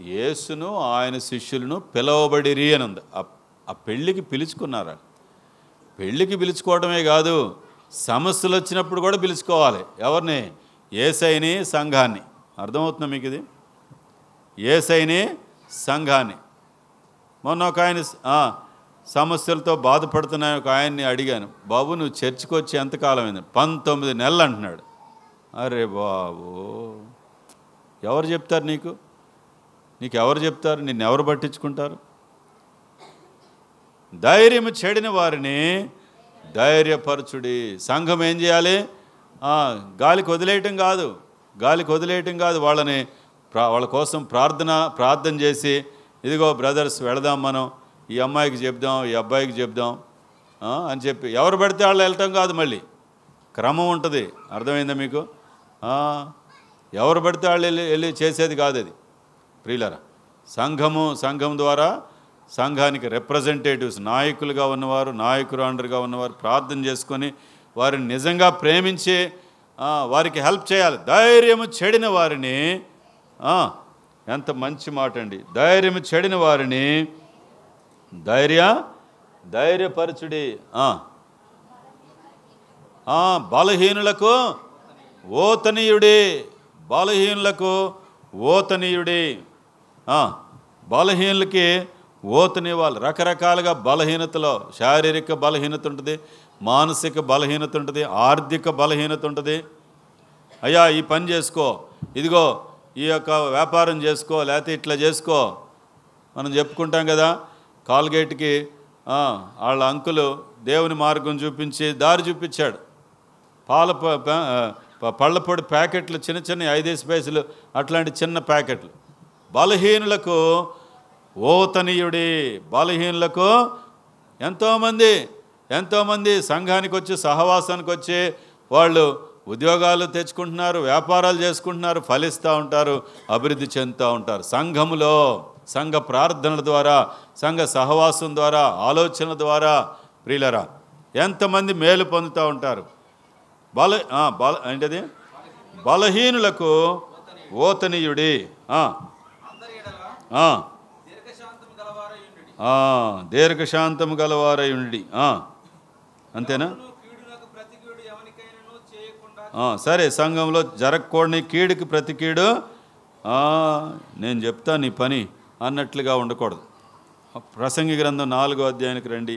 యేసును ఆయన శిష్యులను పిలవబడిరి అని ఉంది ఆ- పెళ్ళికి పిలుచుకున్నారా? పెళ్ళికి పిలుచుకోవడమే కాదు సమస్యలు వచ్చినప్పుడు కూడా పిలుచుకోవాలి. ఎవరిని? ఏసైని సంఘాన్ని. అర్థమవుతుందా మీకు ఇది ఏసైని సంఘాన్ని. మొన్న ఒక ఆయన సమస్యలతో బాధపడుతున్న ఒక ఆయన్ని అడిగాను. బాబు నువ్వు చర్చికి వచ్చి ఎంతకాలం అయింది పంతొమ్మిది నెలలు అంటున్నాడు. అరే బాబు ఎవరు చెప్తారు నీకు? నీకు ఎవరు చెప్తారు? నిన్ను ఎవరు పట్టించుకుంటారు? ధైర్యం చెడిన వారిని ధైర్యపరచుడి. సంఘం ఏం చేయాలి? గాలికి వదిలేయటం కాదు. గాలికి వదిలేయటం కాదు. వాళ్ళని ప్రా వాళ్ళ కోసం ప్రార్థన ప్రార్థన చేసి ఇదిగో బ్రదర్స్ వెళదాం మనం. ఈ అమ్మాయికి చెప్దాం ఈ అబ్బాయికి చెప్దాం. అని చెప్పి. ఎవరు పడితే వాళ్ళు వెళ్ళటం కాదు మళ్ళీ. క్రమం ఉంటుంది. అర్థమైందా మీకు? ఎవరు పడితే వాళ్ళు వెళ్ళి వెళ్ళి చేసేది కాదు అది. ప్రియులరా సంఘము సంఘం ద్వారా సంఘానికి రిప్రజెంటేటివ్స్ నాయకులుగా ఉన్నవారు నాయకురాండ్రుగా ఉన్నవారు ప్రార్థన చేసుకొని వారిని నిజంగా ప్రేమించి వారికి హెల్ప్ చేయాలి. ధైర్యము చెడిన వారిని ఎంత మంచి మాట అండి. ధైర్యము చెడిన వారిని ధైర్య ధైర్యపరచుడి బలహీనులకు ఓతనీయుడి బలహీనులకు ఓతనీయుడి. బలహీనులకి ఓతనివ్వాలి రకరకాలుగా బలహీనతలో శారీరక బలహీనత ఉంటుంది మానసిక బలహీనత ఉంటుంది ఆర్థిక బలహీనత ఉంటుంది. అయ్యా ఈ పని చేసుకో. ఇదిగో ఈ యొక్క వ్యాపారం చేసుకో లేకపోతే ఇట్లా చేసుకో. మనం చెప్పుకుంటాం కదా కాల్గేట్కి వాళ్ళ అంకులు దేవుని మార్గం చూపించి దారి చూపించాడు. పాల పళ్ళపొడి ప్యాకెట్లు చిన్న చిన్న ఐదేసి పైసలు అట్లాంటి చిన్న ప్యాకెట్లు. బలహీనులకు ఓతనీయుడి బలహీనులకు ఎంతోమంది ఎంతోమంది సంఘానికి వచ్చి సహవాసానికి వచ్చి వాళ్ళు ఉద్యోగాలు తెచ్చుకుంటున్నారు వ్యాపారాలు చేసుకుంటున్నారు ఫలిస్తూ ఉంటారు అభివృద్ధి చెందుతూ ఉంటారు. సంఘములో సంఘ ప్రార్థనల ద్వారా సంఘ సహవాసం ద్వారా ఆలోచనల ద్వారా ప్రియులరా ఎంతమంది మేలు పొందుతూ ఉంటారు? బల బల ఏంటది? బలహీనులకు ఓతనీయుడి ఆ, అందరి ఎడల ఆ, దీర్ఘశాంతం గలవారై ఉండుడి ఆ, దీర్ఘశాంతము గలవారై ఉండి అంతేనా? సరే సంఘంలో జరగకూడని కీడుకి ప్రతి కీడు "ఆ, నేను చెప్తా నీ పని అన్నట్లుగా ఉండకూడదు. ప్రసంగి గ్రంథం నాలుగో అధ్యాయానికి రండి.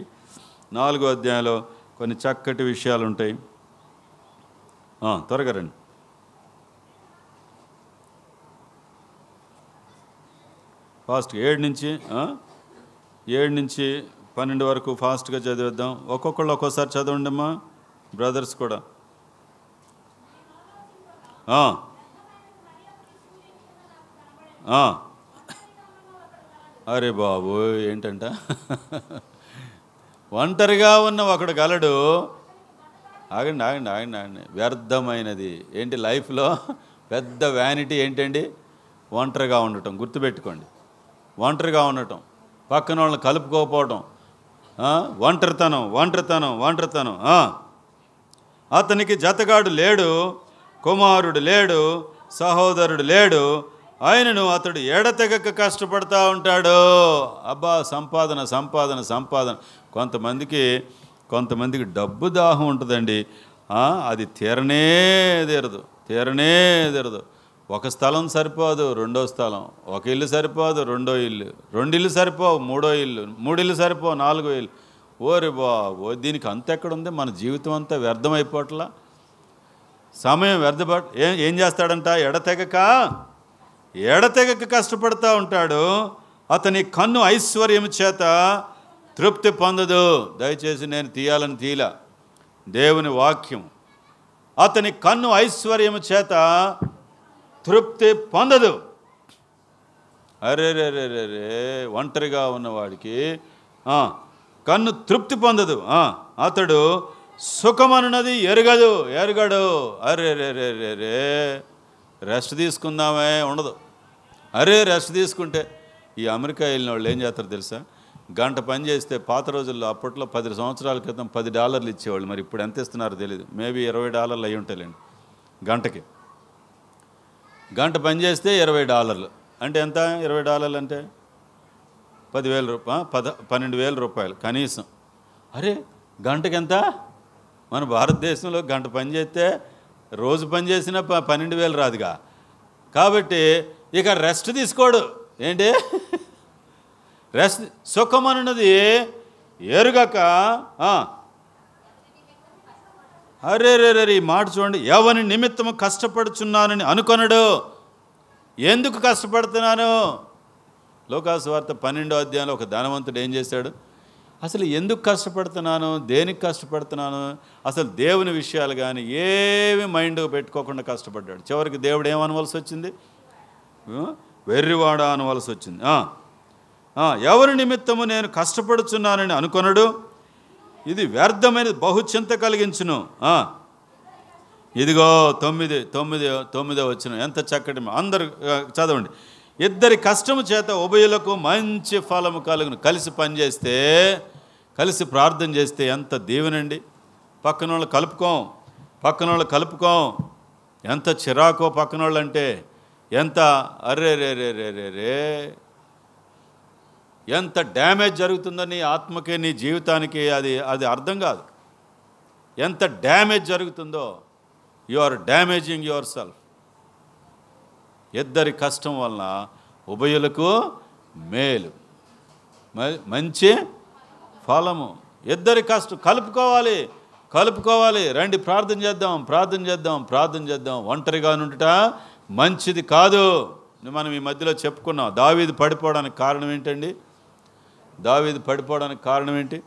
నాలుగో అధ్యాయంలో కొన్ని చక్కటి విషయాలు ఉంటాయి త్వరగా రండి. ఫాస్ట్ ఏడు నుంచి ఏడు నుంచి పన్నెండు వరకు ఫాస్ట్గా చదివేద్దాం. ఒక్కొక్కళ్ళు ఒక్కోసారి చదవండి అమ్మా బ్రదర్స్ కూడా. అరే బాబు ఏంటంట? ఒంటరిగా ఉన్న ఒకడు గలడు. ఆగండి ఆగండి ఆగండి ఆగండి. వ్యర్థమైనది. ఏంటి లైఫ్లో పెద్ద వ్యానిటీ ఏంటండి? ఒంటరిగా ఉండటం. గుర్తుపెట్టుకోండి. ఒంటరిగా ఉండటం పక్కన వాళ్ళని కలుపుకోకపోవటం ఒంటరితనం ఒంటరితనం ఒంటరితనం అతనికి జతగాడు లేడు కుమారుడు లేడు సహోదరుడు లేడు ఆయనను అతడు ఎడతెగక కష్టపడతా ఉంటాడు. అబ్బా సంపాదన సంపాదన సంపాదన. కొంతమందికి కొంతమందికి డబ్బు దాహం ఉంటుందండి. అది తీరనే తీరదు తీరనే తీరదు. ఒక స్థలం సరిపోదు రెండో స్థలం. ఒక ఇల్లు సరిపోదు రెండో ఇల్లు. రెండు ఇల్లు సరిపోవు మూడో ఇల్లు. మూడు ఇల్లు సరిపోవు నాలుగో ఇల్లు. ఓరి బాబో దీనికి అంత ఎక్కడుంది? మన జీవితం అంతా వ్యర్థమైపోట్లా? సమయం వ్యర్థపడ ఏం ఏం చేస్తాడంట? ఎడతెగక? ఎడతెగక కష్టపడుతూ ఉంటాడు. అతని కన్ను ఐశ్వర్యం చేత తృప్తి పొందదు. దయచేసి నేను తీయాలని తీయలా. దేవుని వాక్యం. అతని కన్ను ఐశ్వర్యం చేత తృప్తి పొందదు. అరే రే రే రే రే ఒంటరిగా ఉన్నవాడికి కన్ను తృప్తి పొందదు. అతడు అతడు సుఖమనున్నది ఎరగదు ఎరగడు. అరే రే రే రే రే రెస్ట్ తీసుకుందామే ఉండదు. అరే రెస్ట్ తీసుకుంటే ఈ అమెరికా వెళ్ళిన వాళ్ళు ఏం చేస్తారు తెలుసా? గంట పని చేస్తే పాత రోజుల్లో అప్పట్లో పది సంవత్సరాల క్రితం పది డాలర్లు ఇచ్చేవాళ్ళు. మరి ఇప్పుడు ఎంత ఇస్తున్నారో తెలియదు మేబీ ఇరవై డాలర్లు అయి ఉంటాయిలేండి గంటకి. గంట పని చేస్తే ఇరవై డాలర్లు. అంటే ఎంత? ఇరవై డాలర్లు అంటే? పదివేల రూపాయ పద పన్నెండు వేల రూపాయలు కనీసం. అరే గంటకి ఎంత? మన భారతదేశంలో గంట పని చేస్తే రోజు పని చేసినా ప పన్నెండు వేలు రాదుగా. కాబట్టి ఇక రెస్ట్ తీసుకోడు. ఏంటి? రెస్ట్ సుఖం అన్నది ఎరుగక అరే రే రే ఈ మాట చూడండి. ఎవరి నిమిత్తము కష్టపడుచున్నానని అనుకొనడు. ఎందుకు కష్టపడుతున్నాను? లోకాసు వార్త పన్నెండో అధ్యాయంలో ఒక ధనవంతుడు ఏం చేశాడు? అసలు ఎందుకు కష్టపడుతున్నాను? దేనికి కష్టపడుతున్నాను? అసలు దేవుని విషయాలు కానీ ఏమి మైండ్ పెట్టుకోకుండా కష్టపడ్డాడు. చివరికి దేవుడు ఏమనవలసి వచ్చింది? వెర్రివాడ అనవలసి వచ్చింది. ఎవరి నిమిత్తము నేను కష్టపడుచున్నానని అనుకొనడు? ఇది వ్యర్థమైన బహుచింత కలిగించును. ఇదిగో తొమ్మిది తొమ్మిది తొమ్మిదో వచ్చిన ఎంత చక్కటి అందరు చదవండి. ఇద్దరి కష్టము చేత ఉభయులకు మంచి ఫలము కలుగును. కలిసి పనిచేస్తే కలిసి ప్రార్థన చేస్తే ఎంత దీవెనండి. పక్కన వాళ్ళు కలుపుకోం పక్కన వాళ్ళు కలుపుకోం. ఎంత చిరాకో పక్కన వాళ్ళు అంటే ఎంత అరే రే రే రే రే రే ఎంత డ్యామేజ్ జరుగుతుందో నీ ఆత్మకి నీ జీవితానికి అది అది అర్థం కాదు. ఎంత డ్యామేజ్ జరుగుతుందో you are damaging your self ఇద్దరి కష్టం వలన ఉభయులకు మేలు. మ- మంచి ఫలము. ఇద్దరి కష్టం కలుపుకోవాలి కలుపుకోవాలి. రండి ప్రార్థన చేద్దాం ప్రార్థన చేద్దాం ప్రార్థన చేద్దాం. ఒంటరిగా నుండుట మంచిది కాదు. మనం ఈ మధ్యలో చెప్పుకున్నాం దావీది పడిపోవడానికి కారణం ఏంటండి? దావీది పడిపోవడానికి కారణం ఏంటి?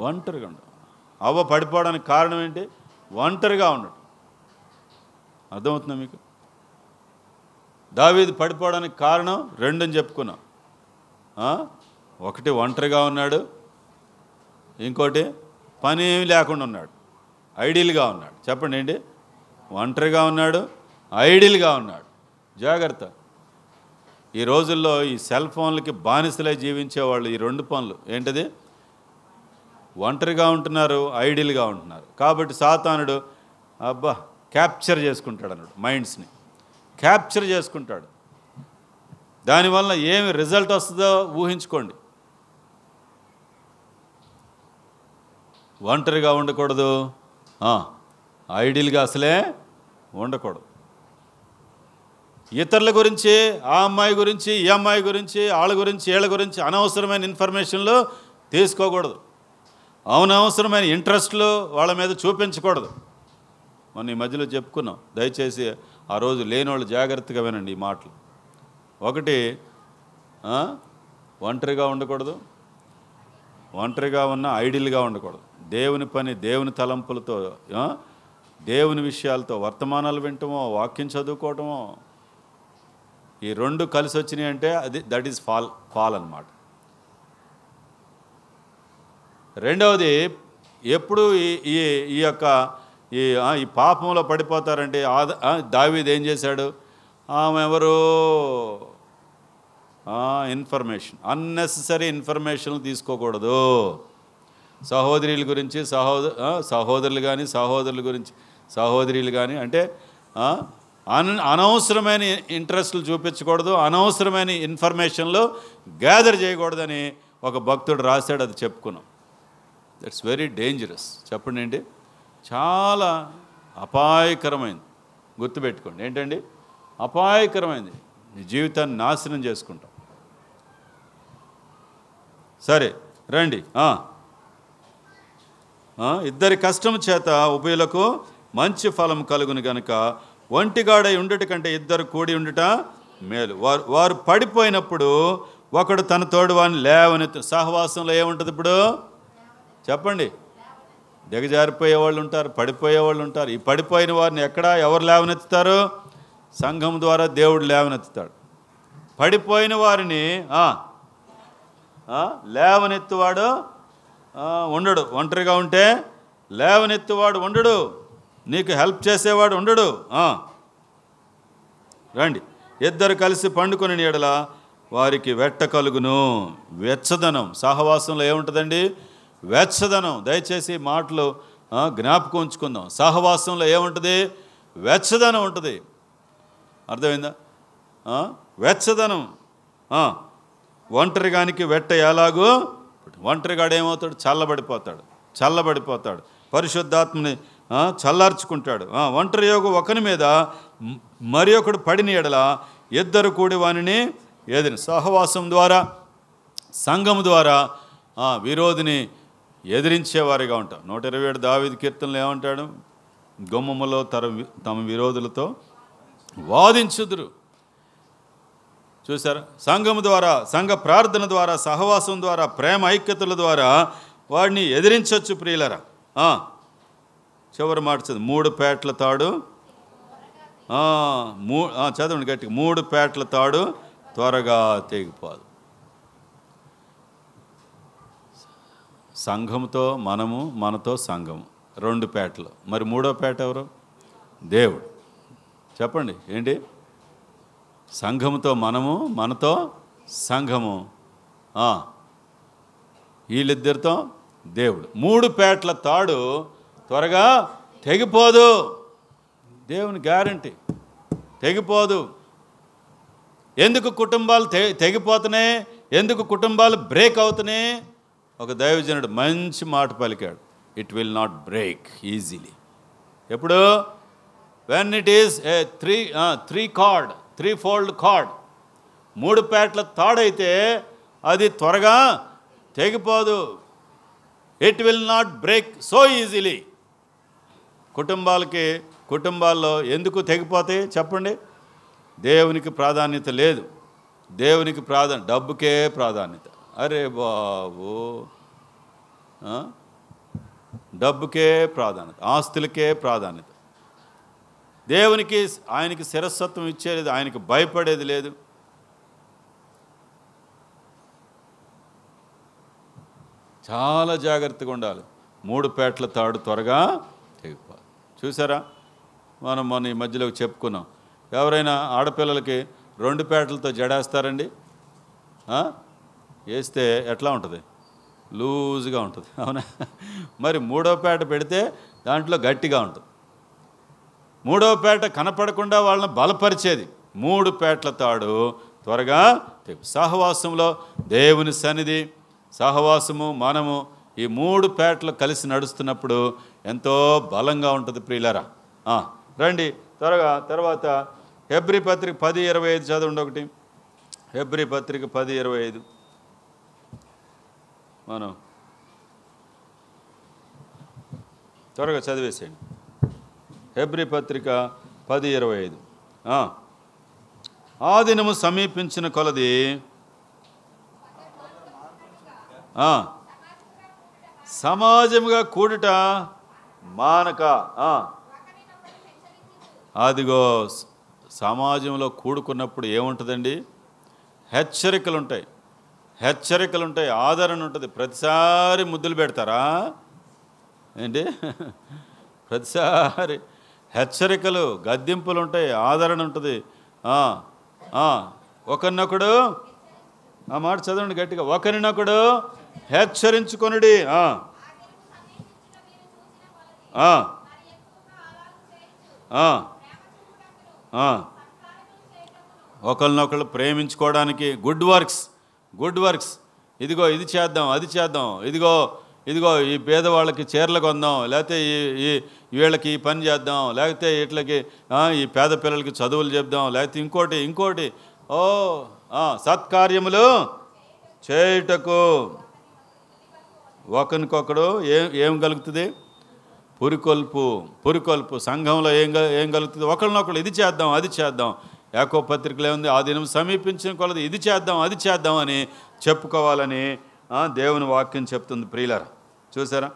ఒంటరిగా ఉండడం అవ్వ పడిపోవడానికి కారణం ఏంటి? ఒంటరిగా ఉండడం అర్థమవుతుందా మీకు? దావీది పడిపోవడానికి కారణం రెండని చెప్పుకున్నాం. ఒకటి ఒంటరిగా ఉన్నాడు. ఇంకోటి పని ఏమీ లేకుండా ఉన్నాడు. ఐడియల్గా ఉన్నాడు. చెప్పండి ఏంటి? ఒంటరిగా ఉన్నాడు ఐడియల్గా ఉన్నాడు. జాగ్రత్త. ఈ రోజుల్లో ఈ సెల్ ఫోన్లకి బానిసలే జీవించేవాళ్ళు ఈ రెండు పనులు ఏంటది? ఒంటరిగా ఉంటున్నారు ఐడియల్గా ఉంటున్నారు. కాబట్టి సాతానుడు అబ్బా క్యాప్చర్ చేసుకుంటాడు అన్నాడు మైండ్స్ని. క్యాప్చర్ చేసుకుంటాడు. దానివల్ల ఏమి రిజల్ట్ వస్తుందో ఊహించుకోండి. ఒంటరిగా ఉండకూడదు. ఐడియల్గా అసలే ఉండకూడదు. ఇతరుల గురించి ఆ అమ్మాయి గురించి ఈ అమ్మాయి గురించి వాళ్ళ గురించి వీళ్ళ గురించి అనవసరమైన ఇన్ఫర్మేషన్లు తీసుకోకూడదు. అవునవసరమైన ఇంట్రెస్ట్లు వాళ్ళ మీద చూపించకూడదు. మొన్న ఈ మధ్యలో చెప్పుకున్నాం. దయచేసి ఆ రోజు లేని వాళ్ళు జాగ్రత్తగా వినండి ఈ మాటలు. ఒకటి ఒంటరిగా ఉండకూడదు. ఒంటరిగా ఉన్న ఐడిల్గా ఉండకూడదు. దేవుని పని దేవుని తలంపులతో దేవుని విషయాలతో వర్తమానాలు వింటమో వాక్యం చదువుకోవటమో ఈ రెండు కలిసి వచ్చినాయి అంటే అది దట్ ఈస్ ఫాల్ ఫాల్ అన్నమాట. రెండవది ఎప్పుడు ఈ ఈ ఈ యొక్క ఈ ఈ పాపంలో పడిపోతారంటే ఆద- ఆ, ఏం చేశాడు? ఆమె ఎవరు ఇన్ఫర్మేషన్ అన్నెసరీ ఇన్ఫర్మేషన్ తీసుకోకూడదు. సహోదరుల గురించి సహోద సహోదరులు కానీ సహోదరుల గురించి సహోదరులు కానీ అంటే అన్ అనవసరమైన ఇంట్రెస్ట్లు చూపించకూడదు అనవసరమైన ఇన్ఫర్మేషన్లు గ్యాదర్ చేయకూడదని ఒక భక్తుడు రాశాడు అది చెప్పుకున్నాం. దట్స్ వెరీ డేంజరస్ చెప్పండి ఏంటి? చాలా అపాయకరమైంది. గుర్తుపెట్టుకోండి. ఏంటండి? అపాయకరమైంది. నీ జీవితాన్ని నాశనం చేసుకుంటాం. సరే రండి. ఇద్దరి కష్టం చేత ఉభయులకు మంచి ఫలం కలుగును గనుక ఒంటిగాడై ఉండట కంటే ఇద్దరు కూడి ఉండుట మేలు. వారు వారు పడిపోయినప్పుడు ఒకడు తన తోడువాడిని లేవనెత్తు సహవాసంలో ఏముంటుంది ఇప్పుడు? చెప్పండి. దిగజారిపోయే వాళ్ళు ఉంటారు పడిపోయే వాళ్ళు ఉంటారు. ఈ పడిపోయిన వారిని ఎక్కడ ఎవరు లేవనెత్తుతారు? సంఘం ద్వారా దేవుడు లేవనెత్తుతాడు. పడిపోయిన వారిని లేవనెత్తువాడు ఉండడు. ఒంటరిగా ఉంటే లేవనెత్తువాడు ఉండడు. నీకు హెల్ప్ చేసేవాడు ఉండడు. రండి. ఇద్దరు కలిసి పండుకొని నీడల వారికి వెట్ట కలుగును. వెచ్చదనం. సహవాసంలో ఏముంటుందండి? వెచ్చదనం. దయచేసి మాటలు జ్ఞాపకం ఉంచుకుందాం. సహవాసంలో ఏముంటుంది? వెచ్చదనం ఉంటుంది. అర్థమైందా? వెచ్చదనం. ఒంటరిగానికి వెట్ట ఎలాగో? ఒంటరిగాడు ఏమవుతాడు? చల్లబడిపోతాడు. చల్లబడిపోతాడు. పరిశుద్ధాత్మని చల్లార్చుకుంటాడు. ఒంటరి యోగు ఒకని మీద మరి ఒకడు పడిన ఎడల ఇద్దరు కూడి వానిని ఏదిని? సహవాసం ద్వారా సంఘం ద్వారా విరోధిని ఎదిరించేవారిగా ఉంటాం నూట ఇరవై ఏడు దావిది కీర్తనలు ఏమంటాడు? గుమ్మములో తర తమ విరోధులతో వాదించుదురు. చూసారా సంఘం ద్వారా సంఘ ప్రార్థన ద్వారా సహవాసం ద్వారా ప్రేమ ఐక్యతల ద్వారా వాడిని ఎదిరించవచ్చు ప్రియులరా. చివరి మార్చింది మూడు పేట్ల తాడు. మూ చదవండి గట్టిగా. మూడు పేట్ల తాడు త్వరగా తెగిపోదు. సంఘంతో మనము మనతో సంఘము. రెండు పేటలు. మరి మూడో పేట ఎవరు? దేవుడు. చెప్పండి ఏంటి? సంఘముతో మనము మనతో సంఘము. వీళ్ళిద్దరితో దేవుడు. మూడు పేటల తాడు త్వరగా తెగిపోదు. దేవుని గ్యారంటీ. తెగిపోదు. ఎందుకు కుటుంబాలు తె తెగిపోతున్నాయి ఎందుకు కుటుంబాలు బ్రేక్ అవుతున్నాయి ఒక దైవజనుడు మంచి మాట పలికాడు. It will not break easily. ఎప్పుడు? When it is a three three cord threefold cord మూడు పేట్ల తాడైతే అది త్వరగా తెగిపోదు. It will not break so easily కుటుంబాలకి కుటుంబాల్లో ఎందుకు తెగిపోతాయి చెప్పండి? దేవునికి ప్రాధాన్యత లేదు. దేవునికి ప్రాధాన్యత డబ్బుకే ప్రాధాన్యత. అరే బాబు. డబ్బుకే ప్రాధాన్యత ఆస్తులకే ప్రాధాన్యత. దేవునికి ఆయనకి శిరస్వత్వం ఇచ్చేది ఆయనకి భయపడేది లేదు. చాలా జాగ్రత్తగా ఉండాలి. మూడు పేట్ల తాడు త్వరగా చూసారా? మనం మొన్న ఈ మధ్యలో చెప్పుకున్నాం. ఎవరైనా ఆడపిల్లలకి రెండు పేటలతో జడేస్తారండి? వేస్తే ఎట్లా ఉంటుంది? లూజ్గా ఉంటుంది. అవునా? మరి మూడో పేట పెడితే దాంట్లో గట్టిగా ఉంటుంది. మూడో పేట కనపడకుండా వాళ్ళని బలపరిచేది మూడు పేటల తాడు త్వరగా సహవాసంలో దేవుని సన్నిధి సహవాసము మనము ఈ మూడు పేటలు కలిసి నడుస్తున్నప్పుడు ఎంతో బలంగా ఉంటుంది ప్రియులరా. రండి. త్వరగా తర్వాత హెబ్రి పత్రిక పది ఇరవై ఐదు చదవండి ఒకటి. హెబ్రి పత్రిక పది ఇరవై ఐదు. మనం త్వరగా చదివేసేయండి. హెబ్రి పత్రిక పది ఇరవై ఐదు. ఆ. దినము సమీపించిన కొలది సమాజముగా కూడుట మానక అదిగో సమాజంలో కూడుకున్నప్పుడు ఏముంటుందండి? హెచ్చరికలు ఉంటాయి హెచ్చరికలు ఉంటాయి ఆదరణ ఉంటుంది ప్రతిసారి ముద్దులు పెడతారా? ఏంటి? [LAUGHS] ప్రతిసారి హెచ్చరికలు గద్దింపులు ఉంటాయి ఆదరణ ఉంటుంది ఒకరినొకడు ఆ మాట చదవండి గట్టిగా. ఒకరినొకడు హెచ్చరించుకొనుడి ఒకరినొకళ్ళు ప్రేమించుకోవడానికి గుడ్ వర్క్స్ గుడ్ వర్క్స్. ఇదిగో ఇది చేద్దాం అది చేద్దాం. ఇదిగో ఇదిగో ఈ పేదవాళ్ళకి చీరలు కొందాం లేకపోతే ఈ ఈ వీళ్ళకి ఈ పని చేద్దాం లేకపోతే వీటికి ఈ పేద పిల్లలకి చదువులు చెప్దాం లేకపోతే ఇంకోటి ఇంకోటి. ఓ సత్కార్యములు చేయుటకు. ఒకరికొకడు ఏం ఏం కలుగుతుంది? పురికొల్పు పురికొల్పు సంఘంలో ఏం ఏం కలుగుతుంది? ఒకరినొకరు ఇది చేద్దాం అది చేద్దాం. యాకో పత్రికలో ఉంది ఆ దినం సమీపించిన కొలది ఇది చేద్దాం అది చేద్దాం అని చెప్పుకోవాలని దేవుని వాక్యం చెప్తుంది ప్రియులర్. చూసారా?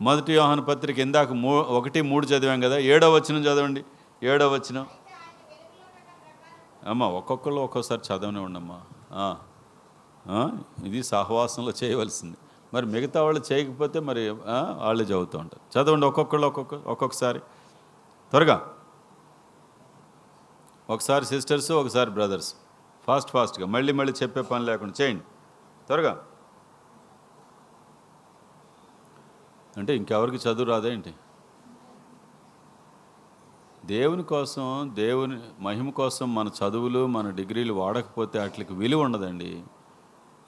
మొదటి వ్యవహన పత్రిక ఇందాక మూ ఒకటి మూడు చదివాం కదా? ఏడో వచనం చదవండి. ఏడో వచనం. అమ్మా ఒక్కొక్కళ్ళు ఒక్కోసారి చదవనే ఉండమ్మా ఇది సహవాసంలో చేయవలసింది. మరి మిగతా వాళ్ళు చేయకపోతే మరి ఆ, వాళ్ళే చదువుతూ ఉంటారు. చదవండి ఒక్కొక్కళ్ళు ఒక్కొక్క ఒక్కొక్కసారి. త్వరగా. ఒకసారి సిస్టర్స్ ఒకసారి బ్రదర్స్. ఫాస్ట్ ఫాస్ట్గా. మళ్ళీ మళ్ళీ చెప్పే పని లేకుండా. చేయండి. త్వరగా. అంటే ఇంకెవరికి చదువు రాదేంటి దేవుని కోసం దేవుని మహిమ కోసం మన చదువులు మన డిగ్రీలు వాడకపోతే వాటికి విలువ ఉండదండి.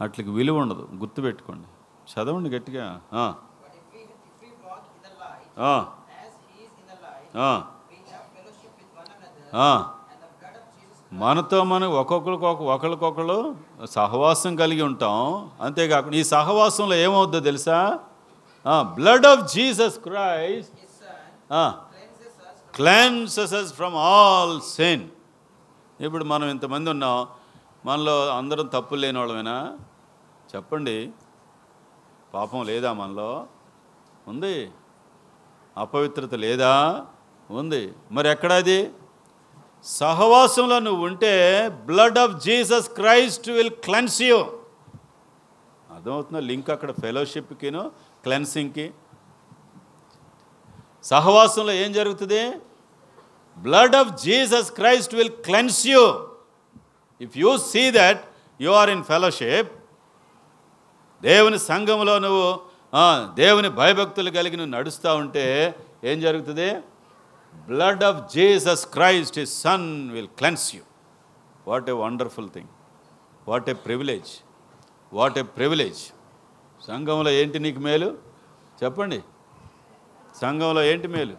వాటికి విలువ ఉండదు. గుర్తుపెట్టుకోండి. చదవండి గట్టిగా. మనతో మనం ఒక్కొక్కరికి ఒకరికొకరు సహవాసం కలిగి ఉంటాం. అంతేకాకుండా ఈ సహవాసంలో ఏమవుద్దో తెలుసా? Blood of Jesus Christ cleanses from all sin ఇప్పుడు మనం ఇంతమంది ఉన్నాం. మనలో అందరం తప్పులు లేని వాళ్ళమేనా చెప్పండి. పాపం లేదా మనలో? ఉంది. అపవిత్రత లేదా? ఉంది. మరి ఎక్కడది సహవాసంలో నువ్వు ఉంటే blood of Jesus Christ will cleanse you అర్థమవుతుందా? లింక్ అక్కడ ఫెలోషిప్కిను క్లెన్సింగ్కి సహవాసంలో ఏం జరుగుతుంది? Blood of Jesus Christ will cleanse you if you see that you are in fellowship దేవుని సంఘంలో నువ్వు దేవుని భయభక్తులు కలిగి నువ్వు నడుస్తూ ఉంటే ఏం జరుగుతుంది? Blood of Jesus Christ his son will cleanse you what a wonderful thing what a privilege what a privilege సంఘంలో ఏంటి నీకు మేలు? చెప్పండి. సంఘంలో ఏంటి మేలు?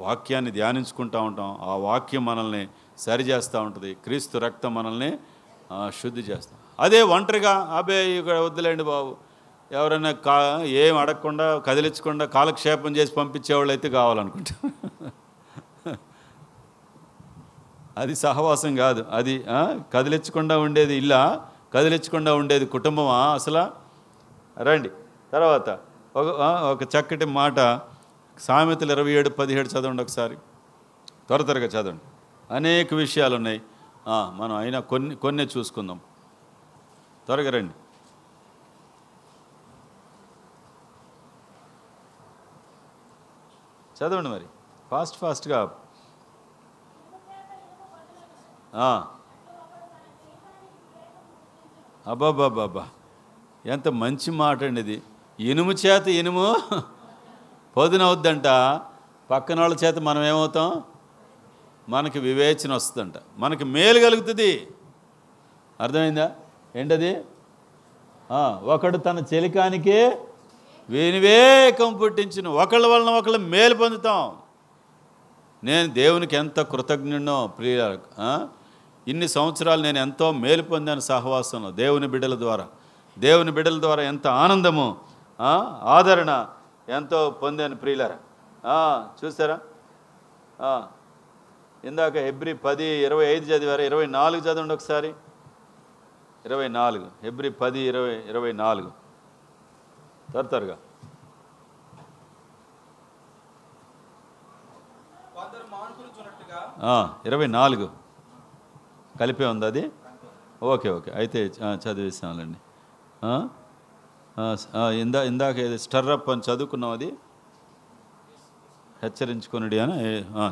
వాక్యాన్ని ధ్యానించుకుంటూ ఉంటాం. ఆ వాక్యం మనల్ని సరిచేస్తూ ఉంటుంది. క్రీస్తు రక్తం మనల్ని శుద్ధి చేస్తాం. అదే ఒంటరిగా అబే ఇక్కడ వద్దులేండి బాబు. ఎవరైనా కా ఏం అడగకుండా కదిలించకుండా కాలక్షేపం చేసి పంపించేవాళ్ళు అయితే కావాలనుకుంటా. [LAUGHS] అది సహవాసం కాదు. అది కదిలించకుండా ఉండేది ఇల్లా కదిలించకుండా ఉండేది కుటుంబమా అసలు? రండి. తర్వాత ఒక ఒక చక్కటి మాట సామెతలు ఇరవై ఏడు పదిహేడు చదవండి ఒకసారి. త్వర త్వరగా చదవండి. అనేక విషయాలు ఉన్నాయి మనం అయినా కొన్ని కొన్నే చూసుకుందాం. త్వరగా రండి. చదవండి మరి. ఫాస్ట్ ఫాస్ట్గా. అబ్బాబ్బాబ్బా ఎంత మంచి మాట అండి ఇది. ఇనుము చేత ఇనుము పొదునవుద్దంట. పక్కన వాళ్ళ చేత మనం ఏమవుతాం మనకి వివేచన వస్తుందంట. మనకి మేలు కలుగుతుంది. అర్థమైందా? ఏంటది? ఒకడు తన చెలికానికే వినివేకం పుట్టించిన. ఒకళ్ళ వలన ఒకళ్ళు మేలు పొందుతాం. నేను దేవునికి ఎంత కృతజ్ఞనో ప్రియ ఇన్ని సంవత్సరాలు నేను ఎంతో మేలు పొందాను సహవాసంలో దేవుని బిడ్డల ద్వారా. దేవుని బిడ్డల ద్వారా ఎంత ఆనందము ఆదరణ ఎంతో పొందాను ప్రియులరా. చూసారా? ఇందాక హెబ్రి పది ఇరవై ఐదు చదివారు ఇరవై నాలుగు చదవండి ఒకసారి. ఇరవై నాలుగు హెబ్రి పది ఇరవై ఇరవై నాలుగు. త్వర త్వరగా. ఇరవై నాలుగు. కలిపే ఉంది అది? Okay okay. అయితే ఆ, ఇందా ఇందాక ఏది స్టర్రప్ అని చదువుకున్నాం అది? హెచ్చరించుకునుడి అని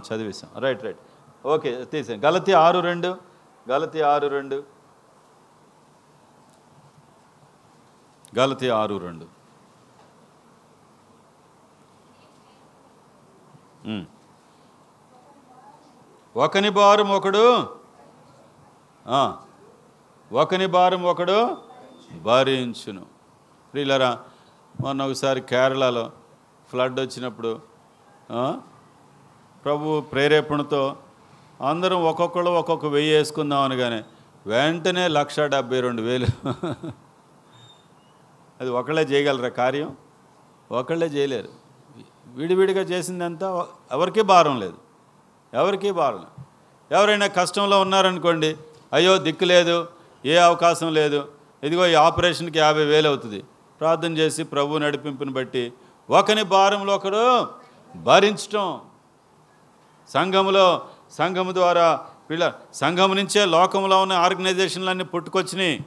చదివిస్తాం. Right right. ఓకే తీసాం గలతి ఆరు రెండు. గలతి ఆరు రెండు. గలతి ఆరు రెండు. ఒకని భారం ఒకడు. ఒకని భారం ఒకడు భరించును. ప్రియులరా మొన్న ఒకసారి కేరళలో ఫ్లడ్ వచ్చినప్పుడు ప్రభు ప్రేరేపణతో అందరం ఒక్కొక్కళ్ళు ఒక్కొక్క వెయ్యి వేసుకుందాం అనగానే వెంటనే లక్ష డెబ్బై రెండు వేలు. [LAUGHS] అది ఒకళ్ళే చేయగలరా కార్యం? ఒకళ్ళే చేయలేరు. విడివిడిగా చేసిందంతా ఎవరికీ భారం లేదు. ఎవరికీ భారం లేదు. ఎవరైనా కష్టంలో ఉన్నారనుకోండి అయ్యో దిక్కు లేదు ఏ అవకాశం లేదు ఇదిగో ఈ ఆపరేషన్కి యాభై వేలు అవుతుంది. ప్రార్థన చేసి ప్రభు నడిపింపుని బట్టి ఒకని భారంలో ఒకడు భరించటం. సంఘంలో సంఘము ద్వారా వీళ్ళ సంఘం నుంచే లోకంలో ఉన్న ఆర్గనైజేషన్లన్నీ పుట్టుకొచ్చినాయి.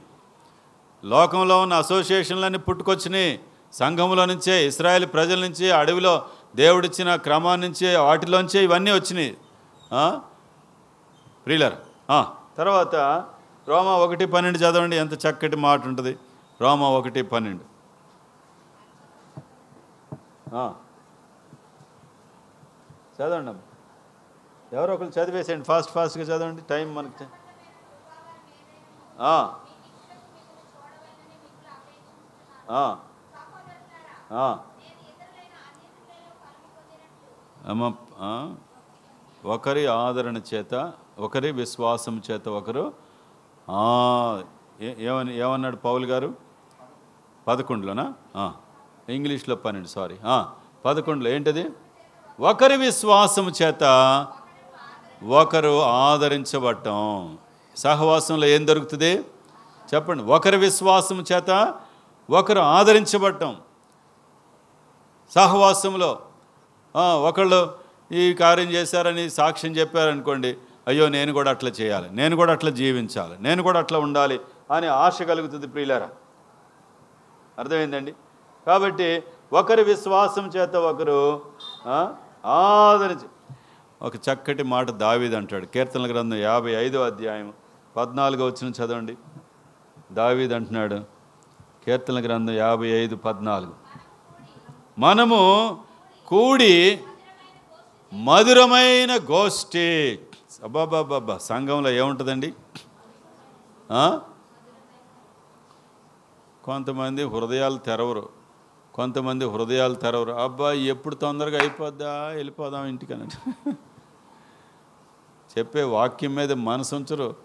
లోకంలో ఉన్న అసోసియేషన్లన్నీ పుట్టుకొచ్చినాయి. సంఘంలో నుంచే ఇస్రాయేల్ ప్రజల నుంచి అడవిలో దేవుడిచ్చిన క్రమం నుంచి వాటిలోంచే ఇవన్నీ వచ్చినాయి. ప్రియులర్ తర్వాత రోమా ఒకటి పన్నెండు చదవండి ఎంత చక్కటి మాట ఉంటుంది. రోమా ఒకటి పన్నెండు. చదవండి ఎవరో ఒకరు చదివేసేయండి. ఫాస్ట్ ఫాస్ట్గా చదవండి. టైం మనకి అమ్మ ఒకరి ఆదరణ చేత ఒకరి విశ్వాసం చేత ఒకరు ఏ- ఏమని ఏమన్నాడు పౌల్ గారు? పదకొండులోనా? ఇంగ్లీష్లో పన్నెండు సారీ పదకొండులో ఏంటది? ఒకరి విశ్వాసం చేత ఒకరు ఆదరించబడటం. సహవాసంలో ఏం దొరుకుతుంది? చెప్పండి. ఒకరి విశ్వాసం చేత ఒకరు ఆదరించబడటం. సహవాసంలో ఒకళ్ళు ఈ కార్యం చేశారని సాక్ష్యం చెప్పారనుకోండి అయ్యో నేను కూడా అట్లా చేయాలి నేను కూడా అట్లా జీవించాలి నేను కూడా అట్లా ఉండాలి అని ఆశ కలుగుతుంది ప్రియులారా. అర్థమైందండి? కాబట్టి ఒకరి విశ్వాసం చేత ఒకరు ఆదరించి ఒక చక్కటి మాట దావీద్ అంటాడు. కీర్తనల గ్రంథం యాభై ఐదో అధ్యాయం పద్నాలుగో వచ్చిన చదవండి. దావీద్ అంటున్నాడు. కీర్తన గ్రంథం యాభై ఐదు పద్నాలుగు. మనము కూడి మధురమైన గోష్ఠి. అబ్బాబాబ్బా సంఘంలో ఏముంటుందండి? కొంతమంది హృదయాలు తెరవరు. కొంతమంది హృదయాలు తెరవరు. అబ్బా ఎప్పుడు తొందరగా అయిపోద్దా? వెళ్ళిపోదాం ఇంటికని చెప్పే వాక్యం మీద మనసు ఉంచరు.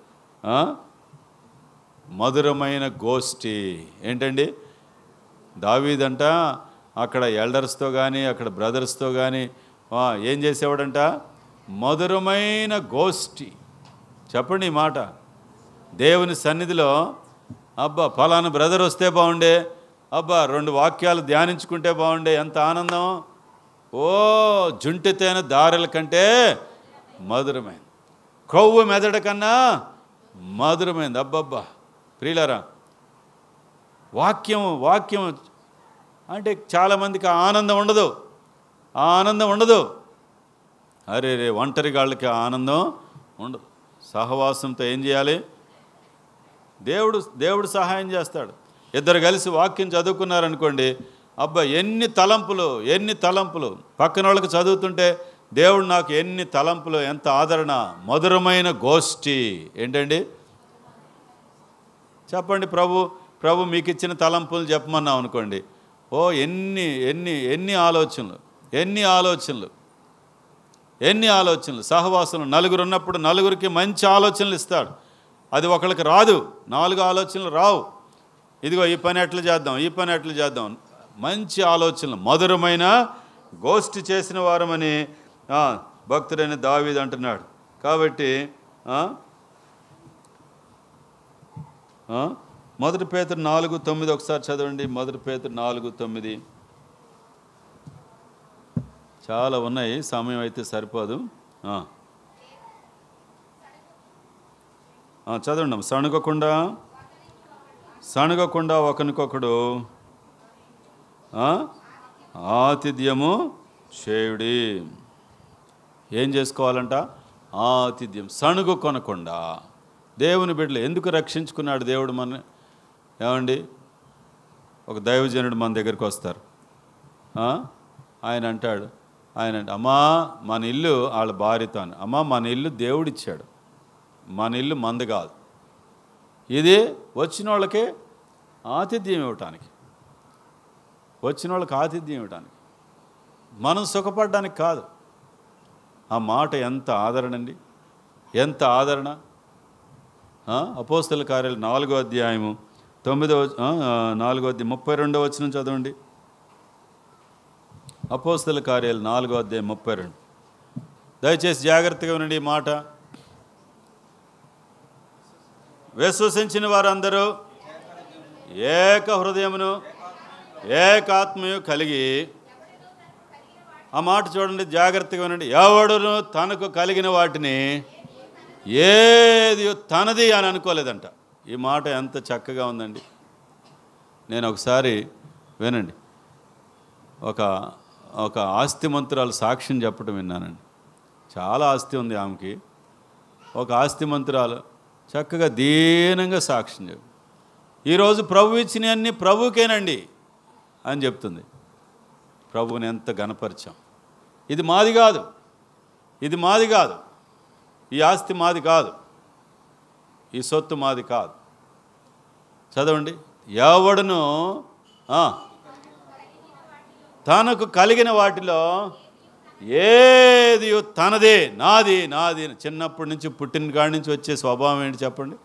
మధురమైన గోష్ఠి. ఏంటండి? దావీదంట అక్కడ ఎల్డర్స్తో కానీ అక్కడ బ్రదర్స్తో కానీ ఏం చేసేవాడంట? మధురమైన గోష్ఠి. చెప్పండి ఈ మాట. దేవుని సన్నిధిలో అబ్బా ఫలానా బ్రదర్ వస్తే బాగుండే. అబ్బా రెండు వాక్యాలు ధ్యానించుకుంటే బాగుండే. ఎంత ఆనందం. ఓ జుంటితేన దారుల కంటే మధురమైంది. కొవ్వు మెదడు కన్నా మధురమైంది. అబ్బబ్బా ప్రియులరా వాక్యం వాక్యం అంటే చాలామందికి ఆనందం ఉండదు. ఆ ఆనందం ఉండదు. అరే రే ఒంటరి గాళ్ళకి ఆనందం ఉండదు. సహవాసంతో ఏం చేయాలి? దేవుడు దేవుడు సహాయం చేస్తాడు. ఇద్దరు కలిసి వాక్యం చదువుకున్నారనుకోండి అబ్బా ఎన్ని తలంపులు ఎన్ని తలంపులు. పక్కన వాళ్ళకి చదువుతుంటే దేవుడు నాకు ఎన్ని తలంపులు ఎంత ఆదరణ మధురమైన గోష్ఠి. ఏంటండి? చెప్పండి ప్రభు ప్రభు మీకు ఇచ్చిన తలంపులు చెప్పమన్నాం అనుకోండి. ఓ ఎన్ని ఎన్ని ఎన్ని ఆలోచనలు ఎన్ని ఆలోచనలు ఎన్ని ఆలోచనలు. సహవాసనలు నలుగురు ఉన్నప్పుడు నలుగురికి మంచి ఆలోచనలు ఇస్తాడు. అది ఒకళ్ళకి రాదు నాలుగు ఆలోచనలు రావు. ఇదిగో ఈ పని ఎట్లా చేద్దాం ఈ పని ఎట్లా చేద్దాం మంచి ఆలోచనలు మధురమైన గోష్ఠి చేసిన వారమని భక్తుడైన దావీద్ అంటున్నాడు. కాబట్టి మొదటి పేతురు నాలుగు తొమ్మిది ఒకసారి చదవండి. మొదటి పేతురు నాలుగు తొమ్మిది. చాలా ఉన్నాయి సమయం అయితే సరిపోదు. చదవండి అమ్మ. సణుగకుండా ఒకనికొకడు ఒకరికొకడు ఆతిథ్యము చేయుడి. ఏం చేసుకోవాలంట? ఆతిథ్యం. సణుగు కొనకుండా. దేవుని బిడ్డలు ఎందుకు రక్షించుకున్నాడు దేవుడు మన ఏమండి? ఒక దైవజనుడు మన దగ్గరికి వస్తారు. ఆయన అంటాడు ఆయన అమ్మా మన ఇల్లు వాళ్ళ భార్యతో అని. అమ్మా మన ఇల్లు దేవుడిచ్చాడు. మన ఇల్లు మంద కాదు. ఇది వచ్చిన వాళ్ళకి ఆతిథ్యం ఇవ్వటానికి. వచ్చిన వాళ్ళకి ఆతిథ్యం ఇవ్వటానికి. మనం సుఖపడడానికి కాదు. ఆ మాట ఎంత ఆదరణ అండి? ఎంత ఆదరణ? అపోస్తల కార్యాలు నాలుగో అధ్యాయము తొమ్మిదవ నాలుగో అధ్యాయం ముప్పై రెండవ వచ్చిన చదవండి. అపోస్తల కార్యాలు నాలుగో అధ్యాయం ముప్పై రెండు. దయచేసి జాగ్రత్తగా ఉండండి ఈ మాట. విశ్వసించిన వారందరూ ఏక హృదయమును ఏకాత్మయు కలిగి ఆ మాట చూడండి జాగ్రత్తగా ఉండండి ఎవడును తనకు కలిగిన వాటిని ఏది తనది అని అనుకోలేదంట. ఈ మాట ఎంత చక్కగా ఉందండి. నేను ఒకసారి వినండి. ఒక ఒక ఆస్తిమంతురాలు సాక్ష్యం చెప్పడం విన్నానండి. చాలా ఆస్తి ఉంది ఆమెకి. ఒక ఆస్తిమంతురాలు చక్కగా దీనంగా సాక్ష్యం చెప్పు. ఈరోజు ప్రభు ఇచ్చినవన్నీ ప్రభుకేనండి అని చెప్తుంది. ప్రభువుని ఎంత గణపరిచాం ఇది మాది కాదు. ఇది మాది కాదు. ఈ ఆస్తి మాది కాదు. ఈ సొత్తు మాది కాదు. చదవండి. ఎవడను తనకు కలిగిన వాటిలో ఏది తనదే నాది నాది చిన్నప్పటి నుంచి పుట్టిన కాడి నుంచి వచ్చే స్వభావం ఏంటి చెప్పండి?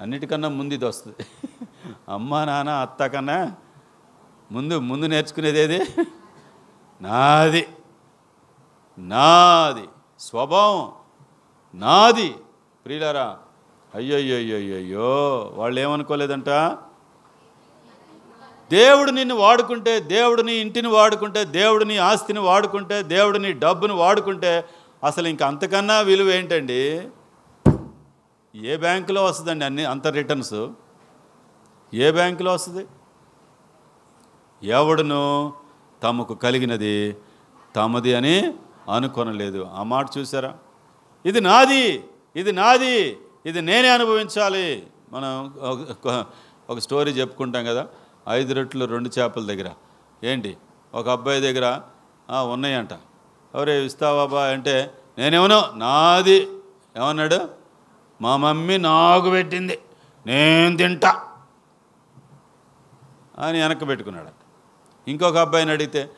అన్నిటికన్నా ముందు ఇది వస్తుంది. అమ్మ నాన్న అత్త కన్నా ముందు ముందు నేర్చుకునేది ఏది? నాది. నాది. స్వభావం నాది. ప్రియులారా అయ్యయ్యో వాళ్ళు ఏమనుకోలేదంట దేవుడు నిన్ను వాడుకుంటే దేవుడు నీ ఇంటిని వాడుకుంటే దేవుడు నీ ఆస్తిని వాడుకుంటే దేవుడు నీ డబ్బును వాడుకుంటే అసలు ఇంక అంతకన్నా విలువ ఏంటండి? ఏ బ్యాంకులో వస్తుందండి అన్ని అంత రిటర్న్స్? ఏ బ్యాంకులో వస్తుంది? ఎవడును తమకు కలిగినది తమది అని అనుకొనలేదు. ఆ మాట చూసారా ఇది నాది ఇది నాది ఇది నేనే అనుభవించాలి. మనం ఒక స్టోరీ చెప్పుకుంటాం కదా? ఐదు రెట్లు రెండు చేపల దగ్గర. ఏంటి? ఒక అబ్బాయి దగ్గర ఉన్నాయంట. ఎవరే ఇస్తావాబా అంటే నేనేమనో నాది. ఏమన్నాడు? మా మమ్మీ నాకు పెట్టింది. నేను తింటా. అని వెనక్కి పెట్టుకున్నాడు ఇంకొక అబ్బాయిని అడిగితే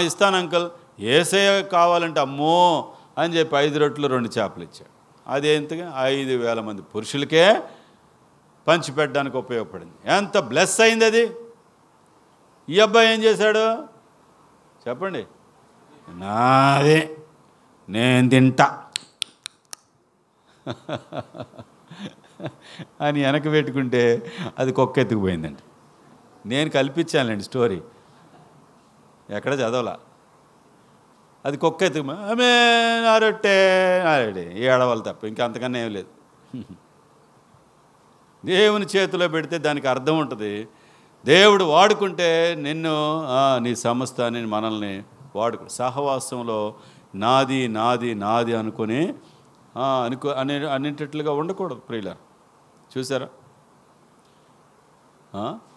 ఇస్తాను అంకల్. ఏసయ్య కావాలంటే అమ్మో అని చెప్పి ఐదు రొట్లు రెండు చేపలు ఇచ్చాడు. అదేంతగా ఐదు వేల మంది పురుషులకే పంచిపెట్టడానికి ఉపయోగపడింది. ఎంత బ్లెస్ అయింది అది? ఈ అబ్బాయి ఏం చేశాడు? చెప్పండి. నాదే. నేను తింటా. అని వెనక పెట్టుకుంటే అది కుక్క ఎత్తుకుపోయిందండి. నేను కల్పించానులేండి స్టోరీ. ఎక్కడ చదవలా. అది కుక్క ఎత్తుకు ఆమె నారొట్టే రొట్టె. ఏడవాలి తప్ప ఇంకా అంతకన్నా ఏం లేదు. దేవుని చేతిలో పెడితే దానికి అర్థం ఉంటుంది. దేవుడు వాడుకుంటే నిన్ను నీ సమస్తాన్ని మనల్ని వాడుకు సహవాసంలో నాది నాది నాది అనుకొని అనుకో అనే అనేటట్లుగా ఉండకూడదు ప్రియుల చూసారా?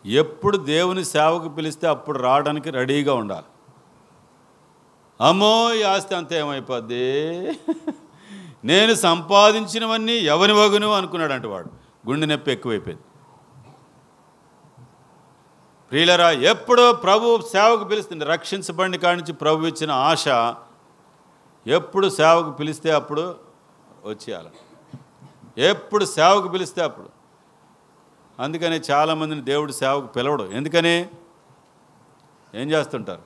ఎప్పుడు దేవుని సేవకు పిలిస్తే అప్పుడు రావడానికి రెడీగా ఉండాలి. అమ్మో ఈ ఆస్తి అంత ఏమైపోద్ది? నేను సంపాదించినవన్నీ ఎవని వగును అనుకున్నాడంట వాడు. గుండె నొప్పి ఎక్కువైపోయింది. ప్రియులరా ఎప్పుడో ప్రభు సేవకు పిలుస్తుంది రక్షించబడిన కానించి నుంచి ప్రభు ఇచ్చిన ఆశ ఎప్పుడు సేవకు పిలిస్తే అప్పుడు వచ్చేయాలి. ఎప్పుడు సేవకు పిలిస్తే అప్పుడు. అందుకనే చాలామందిని దేవుడు సేవకు పిలవడు. ఎందుకని? ఏం చేస్తుంటారు?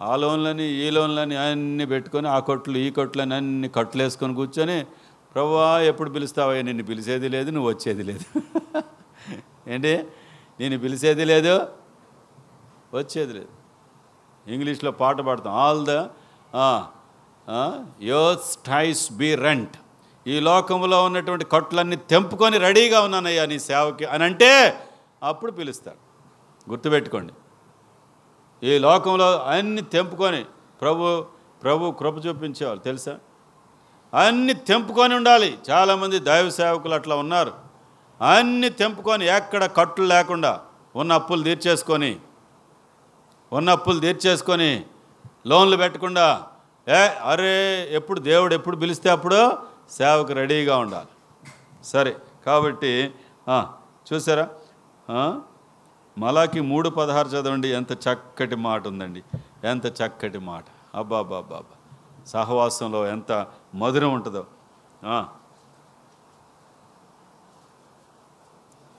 ఆ లోన్లని ఈ లోన్లని అన్నీ పెట్టుకొని ఆ కొట్లు ఈ కొట్లని అన్ని కట్లు వేసుకొని కూర్చొని ప్రభా ఎప్పుడు పిలుస్తావా? నిన్ను పిలిచేది లేదు నువ్వు వచ్చేది లేదు. [LAUGHS] ఏంటి? నేను పిలిచేది లేదు వచ్చేది లేదు. ఇంగ్లీష్లో పాట పాడతాం. All the యోస్ ties be rent. ఈ లోకంలో ఉన్నటువంటి కట్లన్నీ తెంపుకొని రెడీగా ఉన్నానయ్యా నీ సేవకి అని అంటే అప్పుడు పిలుస్తాడు. గుర్తుపెట్టుకోండి. ఈ లోకంలో అన్ని తెంపుకొని ప్రభు ప్రభు కృప చూపించేవాళ్ళు తెలుసా? అన్ని తెంపుకొని ఉండాలి. చాలామంది దైవ సేవకులు అట్లా ఉన్నారు. అన్ని తెంపుకొని ఎక్కడ కట్లు లేకుండా ఉన్న అప్పులు తీర్చేసుకొని ఉన్న అప్పులు తీర్చేసుకొని లోన్లు పెట్టకుండా ఏ అరే ఎప్పుడు దేవుడు ఎప్పుడు పిలిస్తే అప్పుడు సేవకు రెడీగా ఉండాలి. సరే కాబట్టి చూసారా? మలాకి మూడు పదహారు చదవండి ఎంత చక్కటి మాట ఉందండి. ఎంత చక్కటి మాట. అబ్బా అబ్బా అబ్బా అబ్బా సహవాసంలో ఎంత మధురం ఉంటుందో.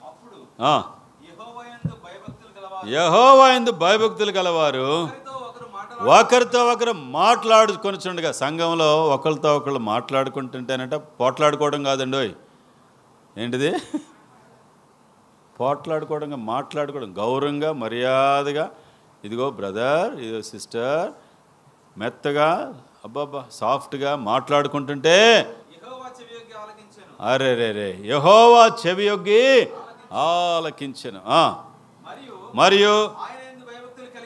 అప్పుడు ఆ. యెహోవాయందు భయభక్తులు గలవారు యెహోవా యందు భయభక్తులు గలవారు. ఒకరితో ఒకరు మాట్లాడుకొనిచుండగా సంఘంలో ఒకరితో ఒకరు మాట్లాడుకుంటుంటేనట పోట్లాడుకోవడం కాదండి. ఏంటిది? పోట్లాడుకోవడం మాట్లాడుకోవడం. గౌరవంగా మర్యాదగా. ఇదిగో బ్రదర్ ఇదిగో సిస్టర్ మెత్తగా అబ్బాబ్బా సాఫ్ట్గా మాట్లాడుకుంటుంటే ఆలకించెను అరే రే రే యహోవా చెవియొగ్గి ఆలకించను. ఆ. మరియు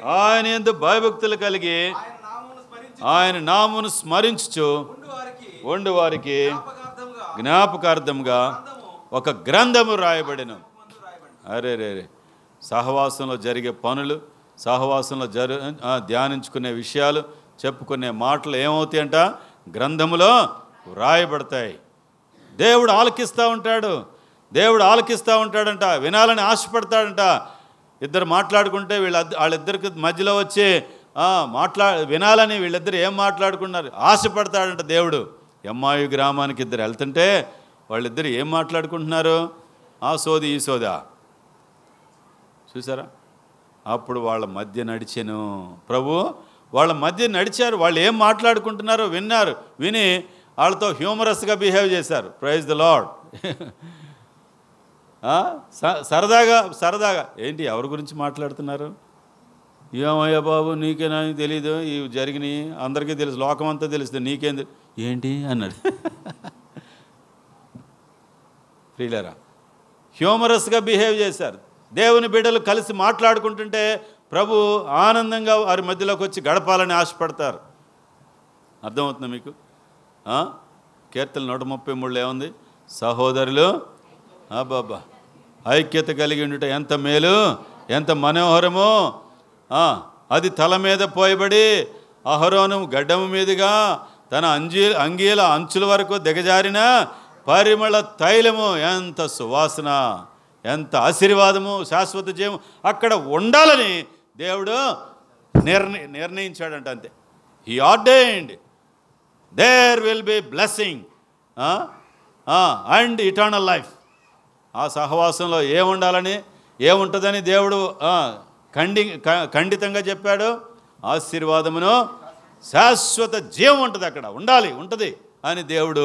ఆయన ఎందు భయభక్తులు కలిగి ఆయన స్మరించి నామును స్మరించుచు ఉండు వారికి జ్ఞాపకార్థంగా ఒక గ్రంథము రాయబడిను. అరే రే సహవాసంలో జరిగే పనులు సహవాసంలో జరు ధ్యానించుకునే విషయాలు చెప్పుకునే మాటలు ఏమవుతాయంట? గ్రంథములో వ్రాయబడతాయి దేవుడు ఆలకిస్తూ ఉంటాడు. దేవుడు ఆలకిస్తూ ఉంటాడంట. వినాలని ఆశపడతాడంట. ఇద్దరు మాట్లాడుకుంటే వీళ్ళ వాళ్ళిద్దరికి మధ్యలో వచ్చి మాట్లా వినాలని వీళ్ళిద్దరు ఏం మాట్లాడుకున్నారు? ఆశపడతాడంట దేవుడు. ఎమ్మాయి గ్రామానికి ఇద్దరు వెళ్తుంటే వాళ్ళిద్దరు ఏం మాట్లాడుకుంటున్నారు? ఆ సోది ఈ సోదా. చూసారా? అప్పుడు వాళ్ళ మధ్య నడిచాను. ప్రభు వాళ్ళ మధ్య నడిచారు. వాళ్ళు ఏం మాట్లాడుకుంటున్నారో విన్నారు. విని వాళ్ళతో హ్యూమరస్గా బిహేవ్ చేశారు. ప్రైజ్ ద లాడ్ [LAUGHS] సరదాగా సరదాగా. ఏంటి ఎవరి గురించి మాట్లాడుతున్నారు? ఏమయ్యా బాబు నీకేనా తెలీదు ఇవి జరిగినాయి. అందరికీ తెలుసు లోకమంతా తెలుస్తుంది నీకేం ఏంటి అన్నాడు. ప్రియులరా హ్యూమరస్గా బిహేవ్ చేశారు. దేవుని బిడ్డలు కలిసి మాట్లాడుకుంటుంటే ప్రభు ఆనందంగా వారి మధ్యలోకి వచ్చి గడపాలని ఆశపడతారు. అర్థమవుతుందా మీకు? కీర్తన నూట ముప్పై మూడులో ఏముంది? సహోదరులు బాబా ఐక్యత కలిగి ఉండుట ఎంత మేలు ఎంత మనోహరమో. అది తల మీద పోయబడి అహరోను గడ్డము మీదుగా తన అంజీ అంగీల అంచుల వరకు దిగజారిన పరిమళ తైలము. ఎంత సువాసన ఎంత ఆశీర్వాదము శాశ్వత జీవం అక్కడ ఉండాలని దేవుడు నిర్ణ నిర్ణయించాడంట అంతే. He ordained there will be blessing and eternal life ఆ సహవాసంలో ఏముండాలని ఏముంటుందని దేవుడు ఖండి ఖండితంగా చెప్పాడు. ఆశీర్వాదమును శాశ్వత జీవం ఉంటుంది అక్కడ ఉండాలి ఉంటుంది అని దేవుడు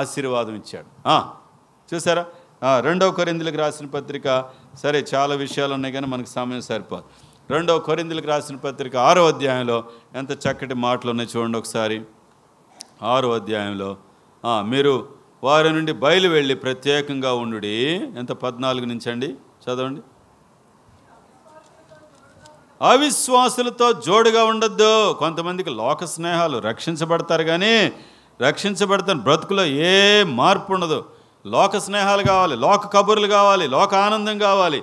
ఆశీర్వాదం ఇచ్చాడు. చూసారా? రెండవ కొరిందులకు రాసిన పత్రిక సరే చాలా విషయాలు ఉన్నాయి కానీ మనకు సమయం సరిపోదు. రెండవ కొరిందులకు రాసిన పత్రిక ఆరో అధ్యాయంలో ఎంత చక్కటి మాటలు ఉన్నాయి చూడండి ఒకసారి. ఆరో అధ్యాయంలో మీరు వారి నుండి బయలు వెళ్ళి ప్రత్యేకంగా ఉండుడి. ఎంత? పద్నాలుగు నుంచి అండి చదవండి. అవిశ్వాసులతో జోడుగా ఉండొద్దు. కొంతమందికి లోక స్నేహాలు రక్షించబడతారు కానీ రక్షించబడతాను బ్రతుకులో ఏ మార్పు ఉండదు. లోక స్నేహాలు కావాలి లోక కబుర్లు కావాలి లోక ఆనందం కావాలి.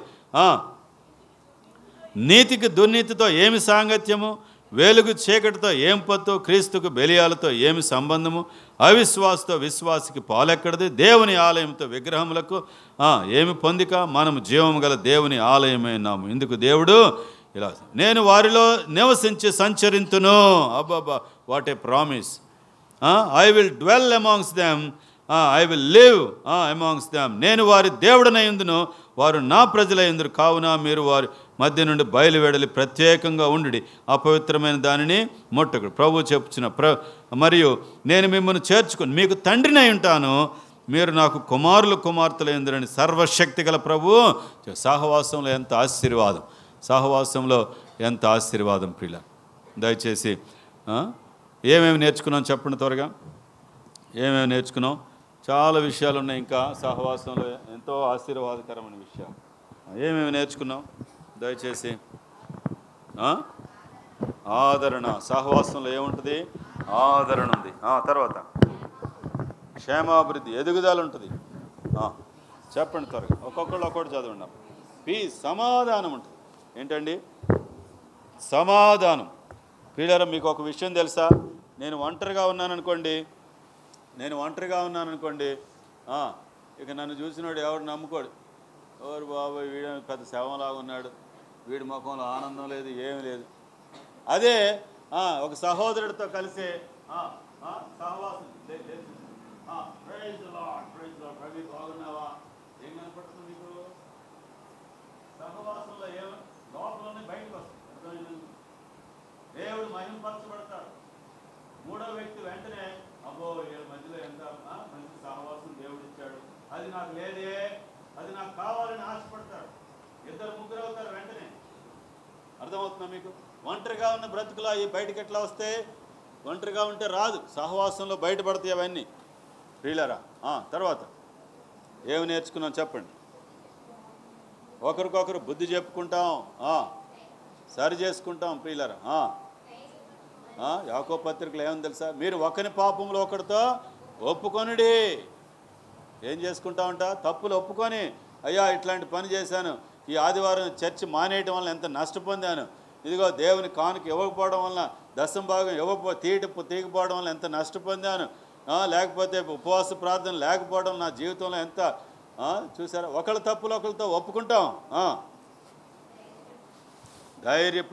నీతికి దుర్నీతితో ఏమి సాంగత్యము? వేలుగు చీకటితో ఏం పొత్తు క్రీస్తుకు బెలియాలతో ఏమి సంబంధము? అవిశ్వాసతో విశ్వాసికి పాలెక్కడది? దేవుని ఆలయంతో విగ్రహములకు ఏమి పొందిక? మనము జీవము గల దేవుని ఆలయమైనాము ఇందుకు దేవుడు ఇలా నేను వారిలో నివసించి సంచరింతును. అబ్బాబా what a promise. I will dwell amongst them. I will live amongst them. నేను వారి దేవుడనయ్యుందును వారు నా ప్రజలయ్యుందురు కావున మీరు వారి మధ్య నుండి బయలువెడలి ప్రత్యేకంగా ఉండి అపవిత్రమైన దానిని ముట్టకుడు. ప్రభు చెప్పుచిన ప్ర మరియు నేను మిమ్మల్ని చేర్చుకుని మీకు తండ్రిని అయి ఉంటాను. మీరు నాకు కుమారులు కుమార్తెలైందరని సర్వశక్తి గల ప్రభు సహవాసంలో ఎంత ఆశీర్వాదం సహవాసంలో ఎంత ఆశీర్వాదం ప్రియుల దయచేసి ఏమేమి నేర్చుకున్నాం చెప్పండి త్వరగా. ఏమేమి నేర్చుకున్నాం? చాలా విషయాలు ఉన్నాయి ఇంకా సహవాసంలో ఎంతో ఆశీర్వాదకరమైన విషయాలు. ఏమేమి నేర్చుకున్నాం? దయచేసి ఆదరణ సహవాసంలో ఏముంటుంది? ఆదరణ ఉంది. తర్వాత. క్షేమాభివృద్ధి ఎదుగుదల ఉంటుంది. చెప్పండి త్వరగా. ఒక్కొక్కళ్ళు ఒక్కొక్కటి చదవండి పీస్ సమాధానం ఉంటుంది. ఏంటండి? సమాధానం. పీడర మీకు ఒక విషయం తెలుసా? నేను ఒంటరిగా ఉన్నాను అనుకోండి నేను ఒంటరిగా ఉన్నాను అనుకోండి ఇక నన్ను చూసినోడు ఎవరు నమ్ముకోడు. ఎవరు బాబు వీడ పెద్ద శవంలాగా ఉన్నాడు. వీడి ముఖంలో ఆనందం లేదు ఏమీ లేదు. అదే ఆ, ఒక సహోదరుడితో కలిసే ఆ, ఆ, సహవాసం. లే- ఆ, praise the Lord, బాగున్నావా? ఏం కనపడుతుంది మీకు? సహవాసంలో ఏం లోపలనే బయటకు వస్తుంది. అర్థమైందా? దేవుడు మహిమపరచబడతాడు. మూడో వ్యక్తి వెంటనే అబ్బో వీళ్ళ మధ్యలో ఎంత ఆ, మంచి సహవాసం దేవుడు ఇచ్చాడు. అది నాకు లేదే అది నాకు కావాలని ఆశపడతాడు. ఇద్దరు ముగ్గురు అవుతారు వెంటనే. అర్థమవుతుందా మీకు? ఒంటరిగా ఉన్న బ్రతుకులు అవి బయటకు ఎట్లా వస్తే? ఒంటరిగా ఉంటే రాదు. సహవాసంలో బయటపడతాయి అవన్నీ. రీలరా తర్వాత. ఏమి నేర్చుకున్నాం చెప్పండి. ఒకరికొకరు బుద్ధి చెప్పుకుంటాం. సరి చేసుకుంటాం ప్రియులరా యాకో పత్రికలు ఏమని తెలుసా? మీరు ఒకరి పాపంలో ఒకరితో ఒప్పుకొనుడి. ఏం చేసుకుంటా ఉంటా? తప్పులు ఒప్పుకొని అయ్యా ఇట్లాంటి పని చేశాను. ఈ ఆదివారం చర్చి మానేయటం వల్ల ఎంత నష్టపొందాను? ఇదిగో దేవుని కానుక ఇవ్వకపోవడం వల్ల దశం భాగం ఇవ్వకపో తీయట తీయకపోవడం వల్ల ఎంత నష్టపొందాను? లేకపోతే ఉపవాస ప్రార్థన లేకపోవడం నా జీవితంలో ఎంత చూసారా? ఒకళ్ళ తప్పులు ఒకరితో ఒప్పుకుంటాం. ఆ. ధైర్య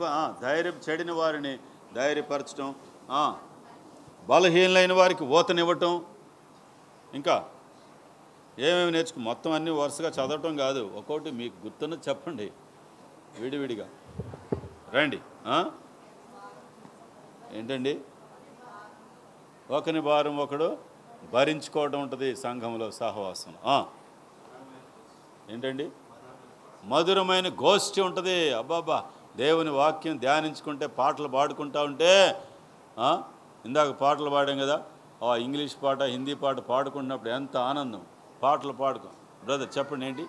ధైర్యం చెడిన వారిని ధైర్యపరచడం ఆ, బలహీనలైన వారికి ఓతనివ్వటం. ఇంకా ఏమేమి నేర్చుకు మొత్తం అన్నీ వరుసగా చదవటం కాదు. ఒక్కోటి మీకు గుర్తున్న చెప్పండి. విడివిడిగా. రండి. ఏంటండి? ఒకని భారం ఒకడు భరించుకోవడం ఉంటుంది సంఘంలో సహవాసం. ఏంటండి? మధురమైన గోష్ఠి ఉంటుంది. అబ్బాబ్బా! దేవుని వాక్యం ధ్యానించుకుంటే పాటలు పాడుకుంటా ఉంటే ఇందాక పాటలు పాడాం కదా? ఆ ఇంగ్లీష్ పాట హిందీ పాట పాడుకున్నప్పుడు ఎంత ఆనందం. పాటలు పాడుకో. బ్రదర్ చెప్పండి ఏంటి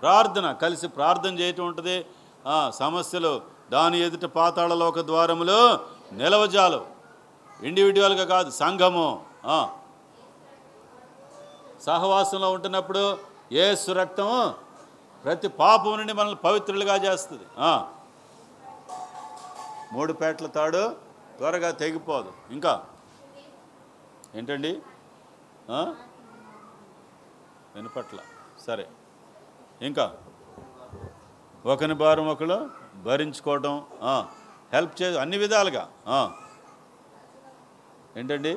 ప్రార్థన కలిసి ప్రార్థన చేయటం ఉంటుంది. ఆ, సమస్యలు దాని ఎదుట పాతాళలోక ద్వారములో నిలవజాలు. ఇండివిజువల్గా కాదు సంఘము. సహవాసంలో ఉంటున్నప్పుడు ఏసు రక్తం ప్రతి పాపం నుండి మనల్ని పవిత్రులుగా చేస్తుంది. మూడు పేట్ల తాడు త్వరగా తెగిపోదు. ఇంకా? ఏంటండి? వినపట్ల. సరే. ఇంకా? ఒకని భారం ఒకరు భరించుకోవటం హెల్ప్ చే అన్ని విధాలుగా ఏంటండి?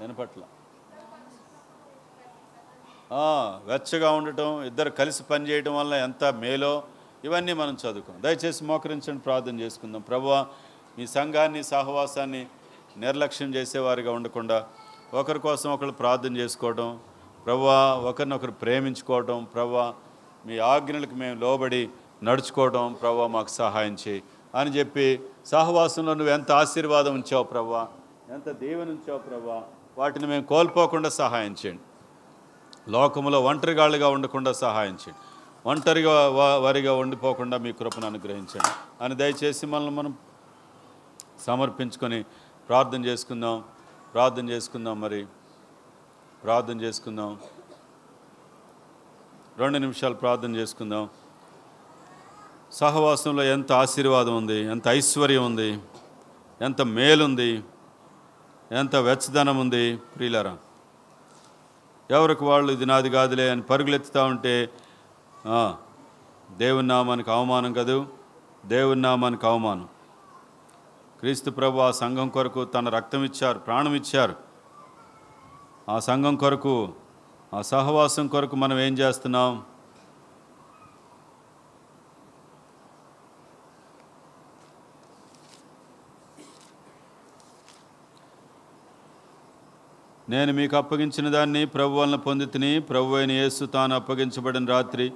వినపట్ల. వెచ్చగా ఉండటం ఇద్దరు కలిసి పనిచేయటం వల్ల ఎంత మేలో ఇవన్నీ మనం చదువుకోం. దయచేసి మోకరించండి ప్రార్థన చేసుకుందాం. ప్రభువా మీ సంఘాన్ని సహవాసాన్ని నిర్లక్ష్యం చేసేవారిగా ఉండకుండా ఒకరి కోసం ఒకరు ప్రార్థన చేసుకోవడం ప్రవ్వా ఒకరినొకరు ప్రేమించుకోవడం ప్రవ్వా మీ ఆజ్ఞలకు మేము లోబడి నడుచుకోవడం ప్రవ్వా మాకు సహాయం చేయి అని చెప్పి సహవాసంలో నువ్వు ఎంత ఆశీర్వాదం ఉంచావు ప్రవ్వా ఎంత దీవెన ఉంచావు ప్రవ్వా వాటిని మేము కోల్పోకుండా సహాయం చేయండి. లోకములో ఒంటరిగాళ్ళుగా ఉండకుండా సహాయం చేయండి. ఒంటరిగా వారిగా ఉండిపోకుండా మీ కృపను అనుగ్రహించండి. అని దయచేసి మనల్ని మనం సమర్పించుకొని ప్రార్థన చేసుకుందాం. ప్రార్థన చేసుకుందాం మరి. ప్రార్థన చేసుకుందాం. రెండు నిమిషాలు ప్రార్థన చేసుకుందాం. సహవాసంలో ఎంత ఆశీర్వాదం ఉంది ఎంత ఐశ్వర్యం ఉంది ఎంత మేలుంది ఎంత వెచ్చదనం ఉంది ప్రియులరా. ఎవరికి వాళ్ళు ఇది నాది కాదులే అని పరుగులెత్తుతూ ఉంటే దేవుని నామానికి అవమానం కదూ? దేవుని నామానికి అవమానం. క్రీస్తు ప్రభు ఆ సంఘం కొరకు తన రక్తం ఇచ్చారు ప్రాణం ఇచ్చారు. ఆ సంఘం కొరకు ఆ సహవాసం కొరకు మనం ఏం చేస్తున్నాం? నేను మీకు అప్పగించిన దాన్ని ప్రభు వలన పొంది తిని ప్రభు అయిన యేసు తాను అప్పగించబడిన రాత్రి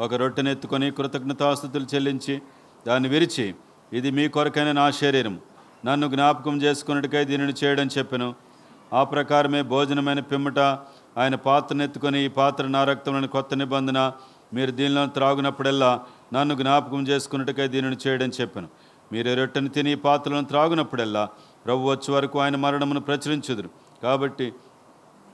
ఒక రొట్టెనెత్తుకొని కృతజ్ఞతాస్థుతులు చెల్లించి దాన్ని విరిచి ఇది మీ కొరకైన నా శరీరం. నన్ను జ్ఞాపకం చేసుకున్నట్టుకై దీనిని చేయడం చెప్పాను. ఆ ప్రకారమే భోజనమైన పిమ్మట ఆయన పాత్రనెత్తుకొని ఈ పాత్ర నా రక్తంలోని కొత్త నిబంధన మీరు దీనిలో త్రాగునప్పుడల్లా నన్ను జ్ఞాపకం చేసుకున్నట్టుకై దీనిని చేయడం చెప్పాను. మీరు రొట్టెను తిని ఈ పాత్రలను త్రాగునప్పుడల్లా ప్రభు వచ్చే వరకు ఆయన మరణమును ప్రచురించుదురు. కాబట్టి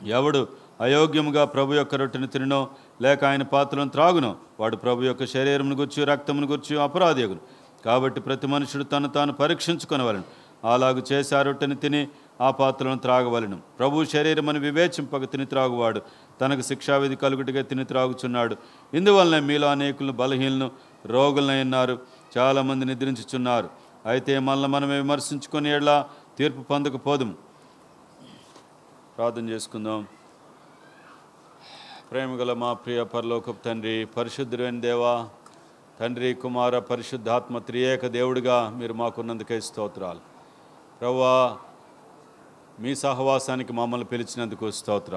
ఎవడు అయోగ్యముగా ప్రభు యొక్క రొట్టెను తినో లేక ఆయన పాత్రలను త్రాగునో వాడు ప్రభు యొక్క శరీరమును గుర్చి రక్తమును గుర్చి అపరాధియగును కాబట్టి ప్రతి మనుషుడు తను తాను పరీక్షించుకొనవలను. అలాగు చేశారొట్టని తిని ఆ పాత్రలను త్రాగవలను. ప్రభు శరీరమని వివేచింపక తిని త్రాగువాడు. తనకు శిక్షావిధి కలుగుటిగా తిని త్రాగుచున్నాడు. ఇందువలన మీలో అనేకులను బలహీనను రోగులనై ఉన్నారు చాలామంది నిద్రించుచున్నారు. అయితే మళ్ళీ మనం విమర్శించుకొని ఎలా తీర్పు పొందకపోదుము ప్రార్థన చేసుకుందాం. ప్రేమగల మా ప్రియ పరలోకపు తండ్రి పరిశుద్ధుడైన దేవా తండ్రి కుమార పరిశుద్ధాత్మ త్రియేక దేవుడిగా మీరు మాకున్నందుకే స్తోత్రాలు. ప్రవ్వా మీ సహవాసానికి మమ్మల్ని పిలిచినందుకు స్తోత్రాలు.